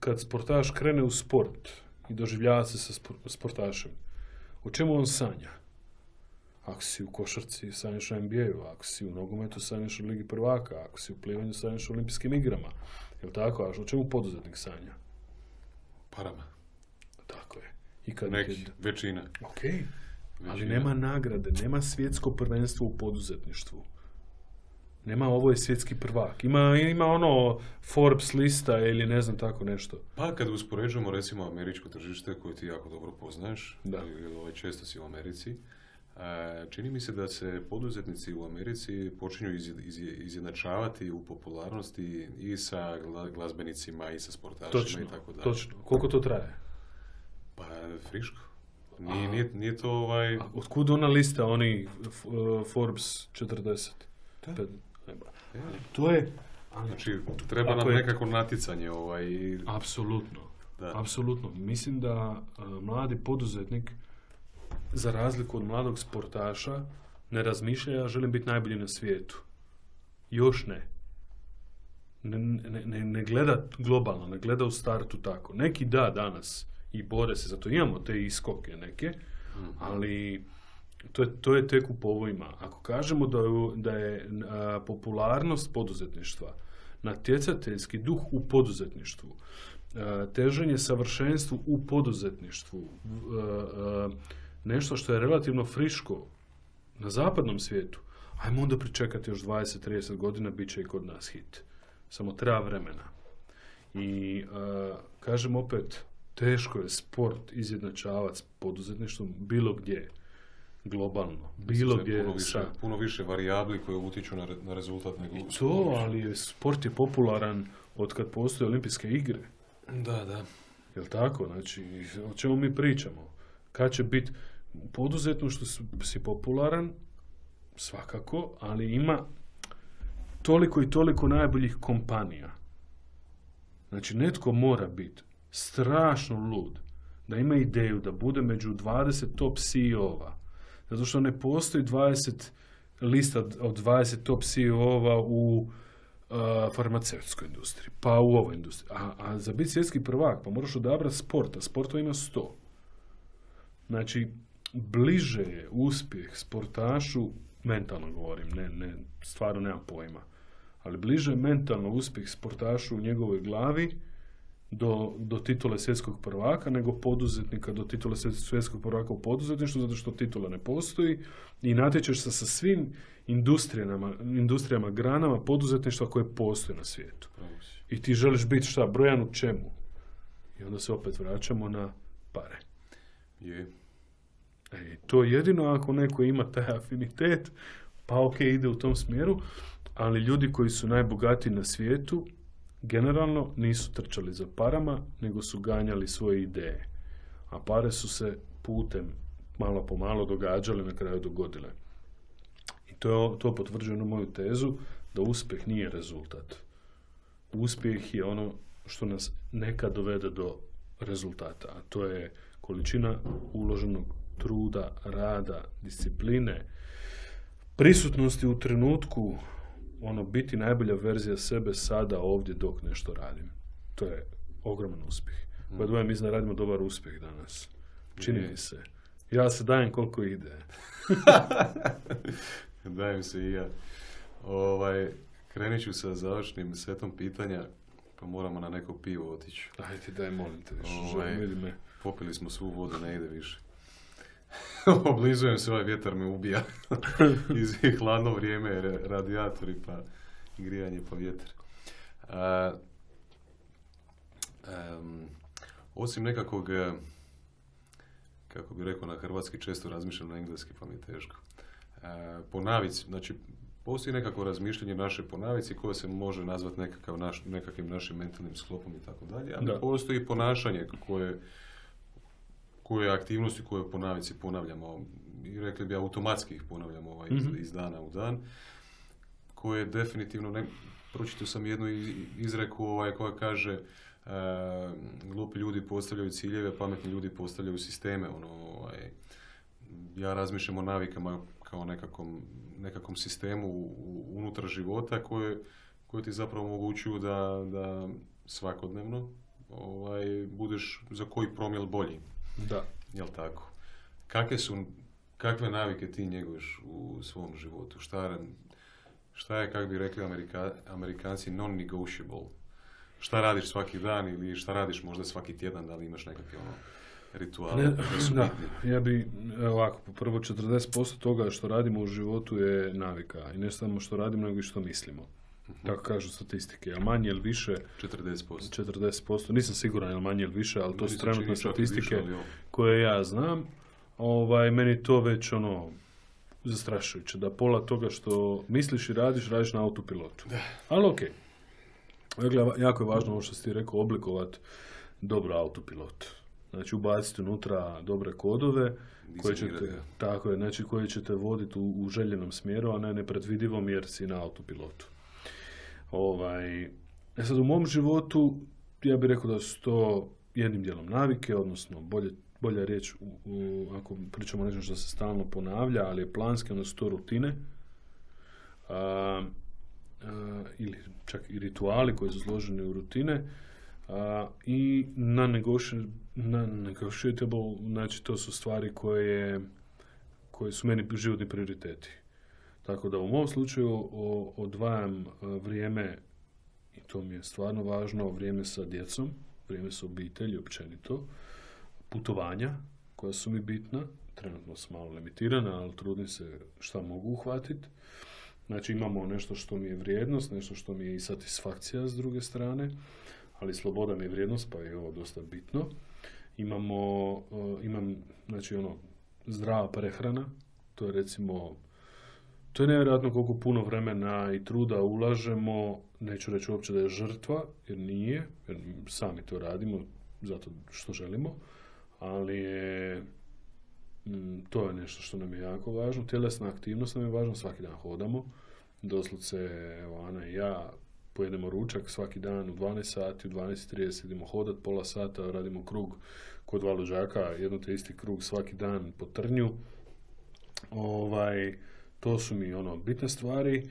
kad sportaš krene u sport i doživljava se sa spor- sportašem, o čemu on sanja? Ako si u košarci, sanjaš o NBA-u, ako si u nogometu, sanjaš o Ligi prvaka, ako si u plivanju, sanjaš o olimpijskim igrama. Jel tako? A o čemu poduzetnik sanja? Parama. Tako je. I kad Neki, većina. Ok, ali nema nagrade, nema svjetsko prvenstvo u poduzetništvu. Nema ovo je svjetski prvak. Ima, ima ono Forbes lista ili ne znam tako nešto. Pa kad uspoređujemo recimo američko tržište koje ti jako dobro poznaješ, Da. i, ovaj, često si u Americi, čini mi se da se poduzetnici u Americi počinju iz- iz- izjednačavati u popularnosti i sa gla- glazbenicima i sa sportašima Točno, i tako dalje. točno. Koliko to traje? Pa friško. Nije, nije, nije to ovaj... A otkud ona lista, oni uh, Forbes 40? Da. Pet-. E, To je... ali- Znači, treba nam je- nekako natjecanje ovaj... Apsolutno. Da. Apsolutno. Mislim da a, mladi poduzetnik, za razliku od mladog sportaša, ne razmišlja ja želim biti najbolji na svijetu. Još ne. Ne, ne, ne, ne gleda globalno, ne gleda u startu tako. Neki da danas i bore se, zato imamo te iskoke neke, ali to je, to je tek u povojima. Ako kažemo da, je- da je a, popularnost poduzetništva, natjecateljski duh u poduzetništvu, a, teženje savršenstvu u poduzetništvu, a, a, nešto što je relativno friško na zapadnom svijetu, ajmo onda pričekati još 20-30 godina, bit će i kod nas hit. Samo treba vremena. I a, kažem opet, teško je sport izjednačavati s poduzetništvom bilo gdje globalno, bilo gdje puno više, sa... puno više varijabli koje utiču na, re- na rezultat nego u To, ali je, sport je popularan od kad postoje olimpijske igre. Da, da. Jel tako? Znači, o čemu mi pričamo? Kad će biti u poduzetništvu si- popularan, svakako, ali ima toliko i toliko najboljih kompanija. Znači, netko mora biti strašno lud da ima ideju da bude među 20 top CEO-ova. Zato što ne postoji 20 lista od- od 20 top CEO-ova u farmaceutskoj industriji, pa u ovoj industriji. A, a za biti svjetski prvak, pa moraš odabrati sport, a sportova ima 100. Znači, bliže je uspjeh sportašu, mentalno govorim, ne, ne, stvarno nemam pojma, ali bliže je mentalno uspjeh sportašu u njegovoj glavi do, do titule svjetskog prvaka nego poduzetnika do titule svjet- svjetskog prvaka u poduzetništvu zato što titula ne postoji i natječeš se sa svim industrijama, industrijama, granama poduzetništva koje postoje na svijetu. I ti želiš biti šta, brojan u čemu? I onda se opet vraćamo na pare. Je. E, to jedino ako neko ima taj afinitet, pa ok, ide u tom smjeru, ali ljudi koji su najbogatiji na svijetu, generalno nisu trčali za parama, nego su ganjali svoje ideje. A pare su se putem malo po malo događale, na kraju dogodile. I to, to potvrđuje onu moju tezu da uspjeh nije rezultat. Uspjeh je ono što nas nekad dovede do rezultata, a to je količina uloženog truda, rada, discipline, prisutnosti u trenutku, ono biti najbolja verzija sebe sada ovdje dok nešto radim. To je ogroman uspjeh. By the way, mislim da radimo dobar uspjeh danas. Čini mi se. Ja se dajem koliko ide. Dajem se i ja. Ovaj, krenit ću sa završnim setom pitanja, pa moramo na neko pivo otići. Ajde, daj, molim te, više, Ovaj. Popili smo svu vodu, ne ide više. Oblizujem se, ovaj vjetar me ubija. Iz hladno vrijeme, ra- radijatori pa grijanje pa vjetar. A, em, osim nekakvog, e, kako bi rekao na hrvatski, često razmišljam na engleski pa mi je teško. E, po navici, znači postoji nekakvo razmišljanje naše po navici koje se može nazvati nekakav naš, nekakvim našim mentalnim sklopom i tako dalje, ali Da. postoji ponašanje koje koje aktivnosti koje po navici ponavljamo i rekli bi automatski ih ponavljamo ovaj, iz, Mhm. iz dana u dan koje definitivno ne, pročitao sam jednu izreku ovaj, koja kaže e, glupi ljudi postavljaju ciljeve, pametni ljudi postavljaju sisteme. Ono, ovaj, ja razmišljam o navikama kao nekakvom, nekakvom sistemu u- u- unutar života koje, koje ti zapravo omogućuju da, da svakodnevno ovaj, budeš za koji promil bolji. Da. Jel tako? Kakve su, kakve navike ti njeguješ u svom životu? Šta, šta je, kako bi rekli Amerika, Amerikanci, non-negotiable? Šta radiš svaki dan ili šta radiš možda svaki tjedan, da li imaš nekakve ono, rituale Ne, da, ja bi, ovako, prvo 40% toga što radimo u životu je navika. I ne samo što radimo, nego i što mislimo. Tako kažu statistike. A manje ili više, 40%. 40%, nisam siguran je li manje ili više, ali to su trenutne više, statistike koje ja znam. Ovaj, meni to već ono, zastrašujuće. Da pola toga što misliš i radiš, radiš na autopilotu. Ali okej. Dakle, jako je važno ovo što si ti rekao, oblikovati dobro autopilot. Znači, ubaciti unutra dobre kodove koje ćete, tako je, znači koje ćete voditi u, u željenom smjeru, a ne nepredvidivom jer si na autopilotu. Ovaj, e sad, u mom životu, ja bih rekao da su to jednim dijelom navike, odnosno bolje, bolja riječ, u, u- ako pričamo o nečem što se stalno ponavlja, ali je planski, onda su to rutine. A, a, ili čak i rituali koji su složeni u rutine a, i na negotiable, znači to su stvari koje, koje su meni životni prioriteti. Tako da u mom slučaju odvajam a, vrijeme i to mi je stvarno važno, vrijeme sa djecom, vrijeme sa obitelji općenito, putovanja koja su mi bitna, trenutno sam malo limitirana, ali trudim se šta mogu uhvatiti. Znači imamo nešto što mi je vrijednost, nešto što mi je i satisfakcija s druge strane, ali sloboda mi je vrijednost, pa je ovo dosta bitno. Imamo, uh, imam, znači ono, zdrava prehrana, to je recimo, to je nevjerojatno koliko puno vremena i truda ulažemo, neću reći uopće da je žrtva, jer nije, jer sami to radimo, zato što želimo, ali je Mm, to je nešto što nam je jako važno. Tjelesna aktivnost nam je važna, svaki dan hodamo. Doslovce, evo, Ana i ja pojedemo ručak svaki dan u 12 sati, u 12.30 idemo hodat pola sata, radimo krug kod dva jedno te isti krug svaki dan po trnju. Ovaj, to su mi ono bitne stvari.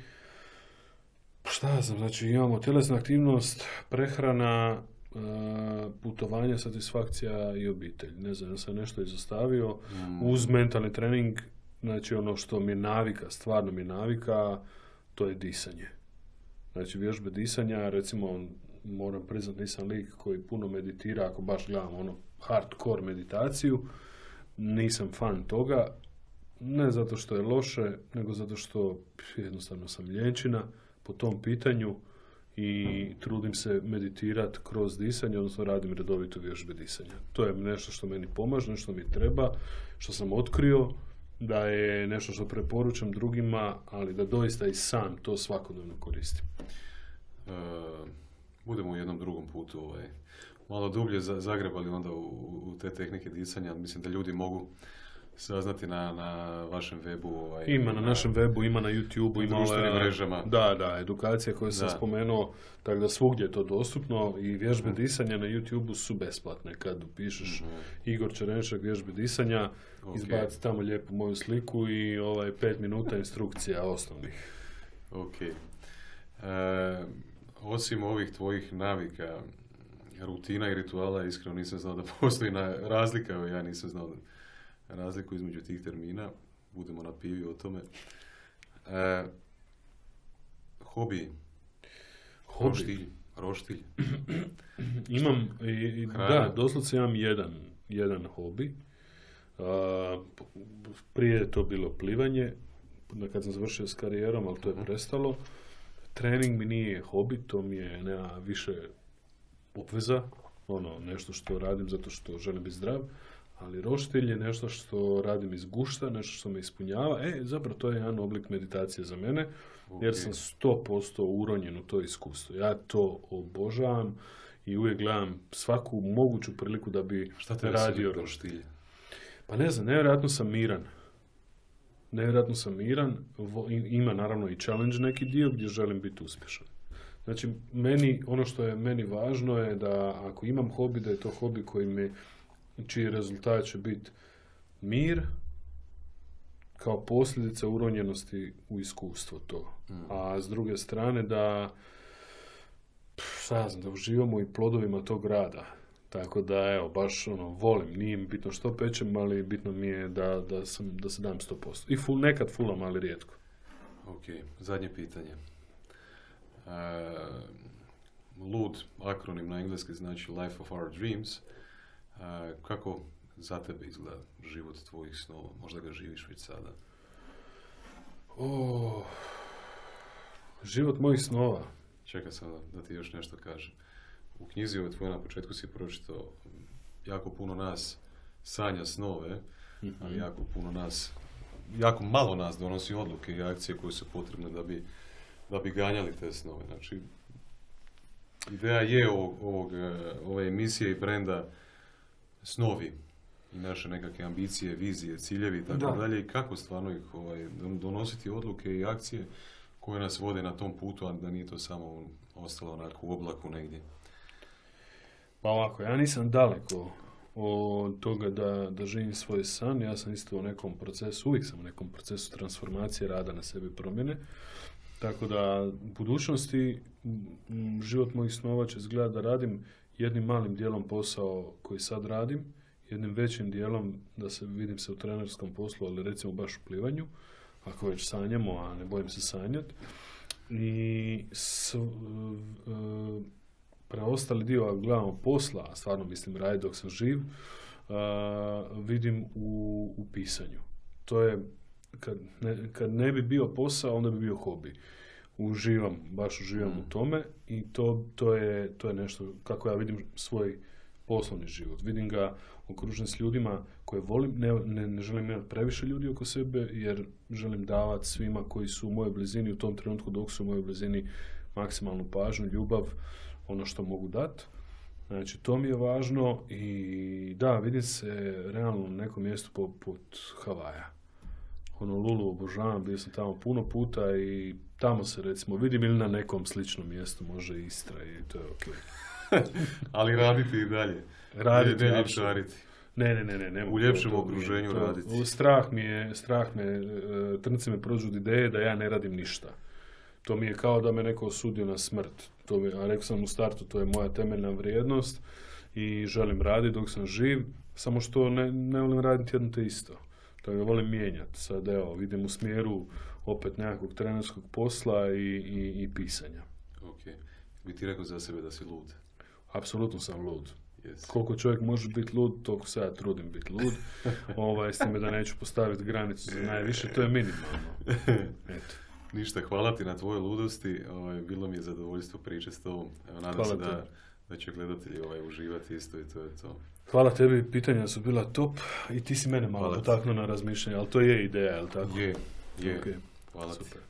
Šta ja znam, znači imamo tjelesna aktivnost, prehrana, e, putovanje, satisfakcija i obitelj. Ne znam, ja sam nešto izostavio. Mm. Uz mentalni trening, znači ono što mi je navika, stvarno mi je navika, to je disanje. Znači vježbe disanja, recimo moram priznati nisam lik koji puno meditira, ako baš gledam ono hardcore meditaciju, nisam fan toga, ne zato što je loše, nego zato što jednostavno sam ljenčina po tom pitanju i trudim se meditirati kroz disanje, odnosno radim redovito vježbe disanja. To je nešto što meni pomaže, nešto što mi treba, što sam otkrio, da je nešto što preporučam drugima, ali da doista i sam to svakodnevno koristim. E, budemo u jednom drugom putu ovaj, malo dublje za- zagrebali onda u, u te tehnike disanja, mislim da ljudi mogu saznati na, na vašem webu. Ovaj, Ima na našem webu, ima na YouTubeu, na ima društvenim ove- mrežama. Da, da, edukacija koju sam Da. spomenuo, tako da svugdje je to dostupno i vježbe disanja na YouTubeu su besplatne. Kad upišeš Mhm. Igor Čerenšak vježbe disanja, Ok. izbaci tamo lijepu moju sliku i ovaj pet minuta instrukcija osnovnih. Ok. E, osim ovih tvojih navika, rutina i rituala, iskreno nisam znao da postoji na razlika, ja nisam znao razliku između tih termina, budemo na pivi o tome. E, Hobi, Hobi. roštilj, roštilj. Imam, i, da, doslovce imam jedan, jedan hobi. A, p- prije je to bilo plivanje, kad sam završio s karijerom, ali to je prestalo. Trening mi nije hobi, to mi je nema više obveza, ono, nešto što radim zato što želim biti zdrav, ali roštilj je nešto što radim iz gušta, nešto što me ispunjava. E, zapravo to je jedan oblik meditacije za mene, jer Ok. sam 100% uronjen u to iskustvo. Ja to obožavam i uvijek gledam svaku moguću priliku da bi Šta te radio veseli roštilj. roštilj? Pa ne znam, nevjerojatno sam miran. Nevjerojatno sam miran. Ima naravno i challenge neki dio gdje želim biti uspješan. Znači, meni, ono što je meni važno je da ako imam hobi, da je to hobi koji mi, čiji rezultat će biti mir, kao posljedica uronjenosti u iskustvo to. A s druge strane da pff, šta znam, da uživamo i plodovima tog rada. Tako da, evo, baš ono, volim, nije mi bitno što pečem, ali bitno mi je da, da, sam, da se dam 100%. I full, nekad fullam, ali rijetko. Ok, zadnje pitanje. E, lud, akronim na engleski znači Life of Our Dreams. Kako za tebe izgleda život tvojih snova? Možda ga živiš već sada. O, život mojih snova. Čekaj sada da ti još nešto kažem. U knjizi ovoj tvojoj na početku si pročitao jako puno nas sanja snove, ali jako puno nas, jako malo nas donosi odluke i akcije koje su potrebne da bi, da bi ganjali te snove. Znači, ideja je ovog, ovog, e, ove emisije i brenda snovi i naše nekakve ambicije, vizije, ciljevi i tako Da. dalje i kako stvarno ih ovaj, don- donositi odluke i akcije koje nas vode na tom putu, a da nije to samo ostalo onako u oblaku negdje. Pa ovako, ja nisam daleko od toga da, da živim svoj san. Ja sam isto u nekom procesu, uvijek sam u nekom procesu transformacije rada na sebi promjene. Tako da u budućnosti m, život mojih snova će izgledati da radim jednim malim dijelom posao koji sad radim, jednim većim dijelom da se vidim se u trenerskom poslu, ali recimo baš u plivanju, ako već sanjamo, a ne bojim se sanjati. I s, e, e, preostali dio, ako gledamo posla, a stvarno mislim raditi dok sam živ, a, vidim u, u pisanju. To je, kad ne, kad ne bi bio posao, onda bi bio hobi. Uživam, baš uživam u tome i to, to, je, to je nešto kako ja vidim svoj poslovni život. Vidim ga okružen s ljudima koje volim, ne, ne, ne želim imati previše ljudi oko sebe jer želim davati svima koji su u mojoj blizini u tom trenutku dok su u mojoj blizini maksimalnu pažnju, ljubav, ono što mogu dati. Znači, to mi je važno i da, vidim se realno na nekom mjestu poput Havaja. Ono, Lulu obožavam, bio sam tamo puno puta i tamo se recimo vidim ili na nekom sličnom mjestu, može Istra i to je ok. Ali raditi i dalje. Raditi, ne, ne. Ne, ne, ne, ne. ne U ljepšem to- okruženju to- raditi. u- Strah mi je, strah me, e, trnci me prođu od ideje da ja ne radim ništa. To mi je kao da me neko osudio na smrt. To mi, a rekao sam u startu, to je moja temeljna vrijednost i želim raditi dok sam živ, samo što ne, ne volim raditi jedno te isto. To ga volim mijenjati. Sad evo, idem u smjeru opet nekakvog trenerskog posla i, i, i pisanja. Ok. Bi ti rekao za sebe da si lud? Apsolutno sam lud. Yes. Koliko čovjek može biti lud, toliko se ja trudim biti lud. ovaj, s time da neću postaviti granicu za najviše, to je minimalno. Eto. Ništa, hvala ti na tvojoj ludosti. Ovaj, bilo mi je zadovoljstvo pričati s tobom. Evo, nadam Hvala se da, da će gledatelji ovaj, uživati isto i to je to. Hvala tebi, pitanja su bila top i ti si mene malo Hvala potaknuo na razmišljanje, ali to je ideja, jel tako? Je, je. Ok, Hvala ti. super.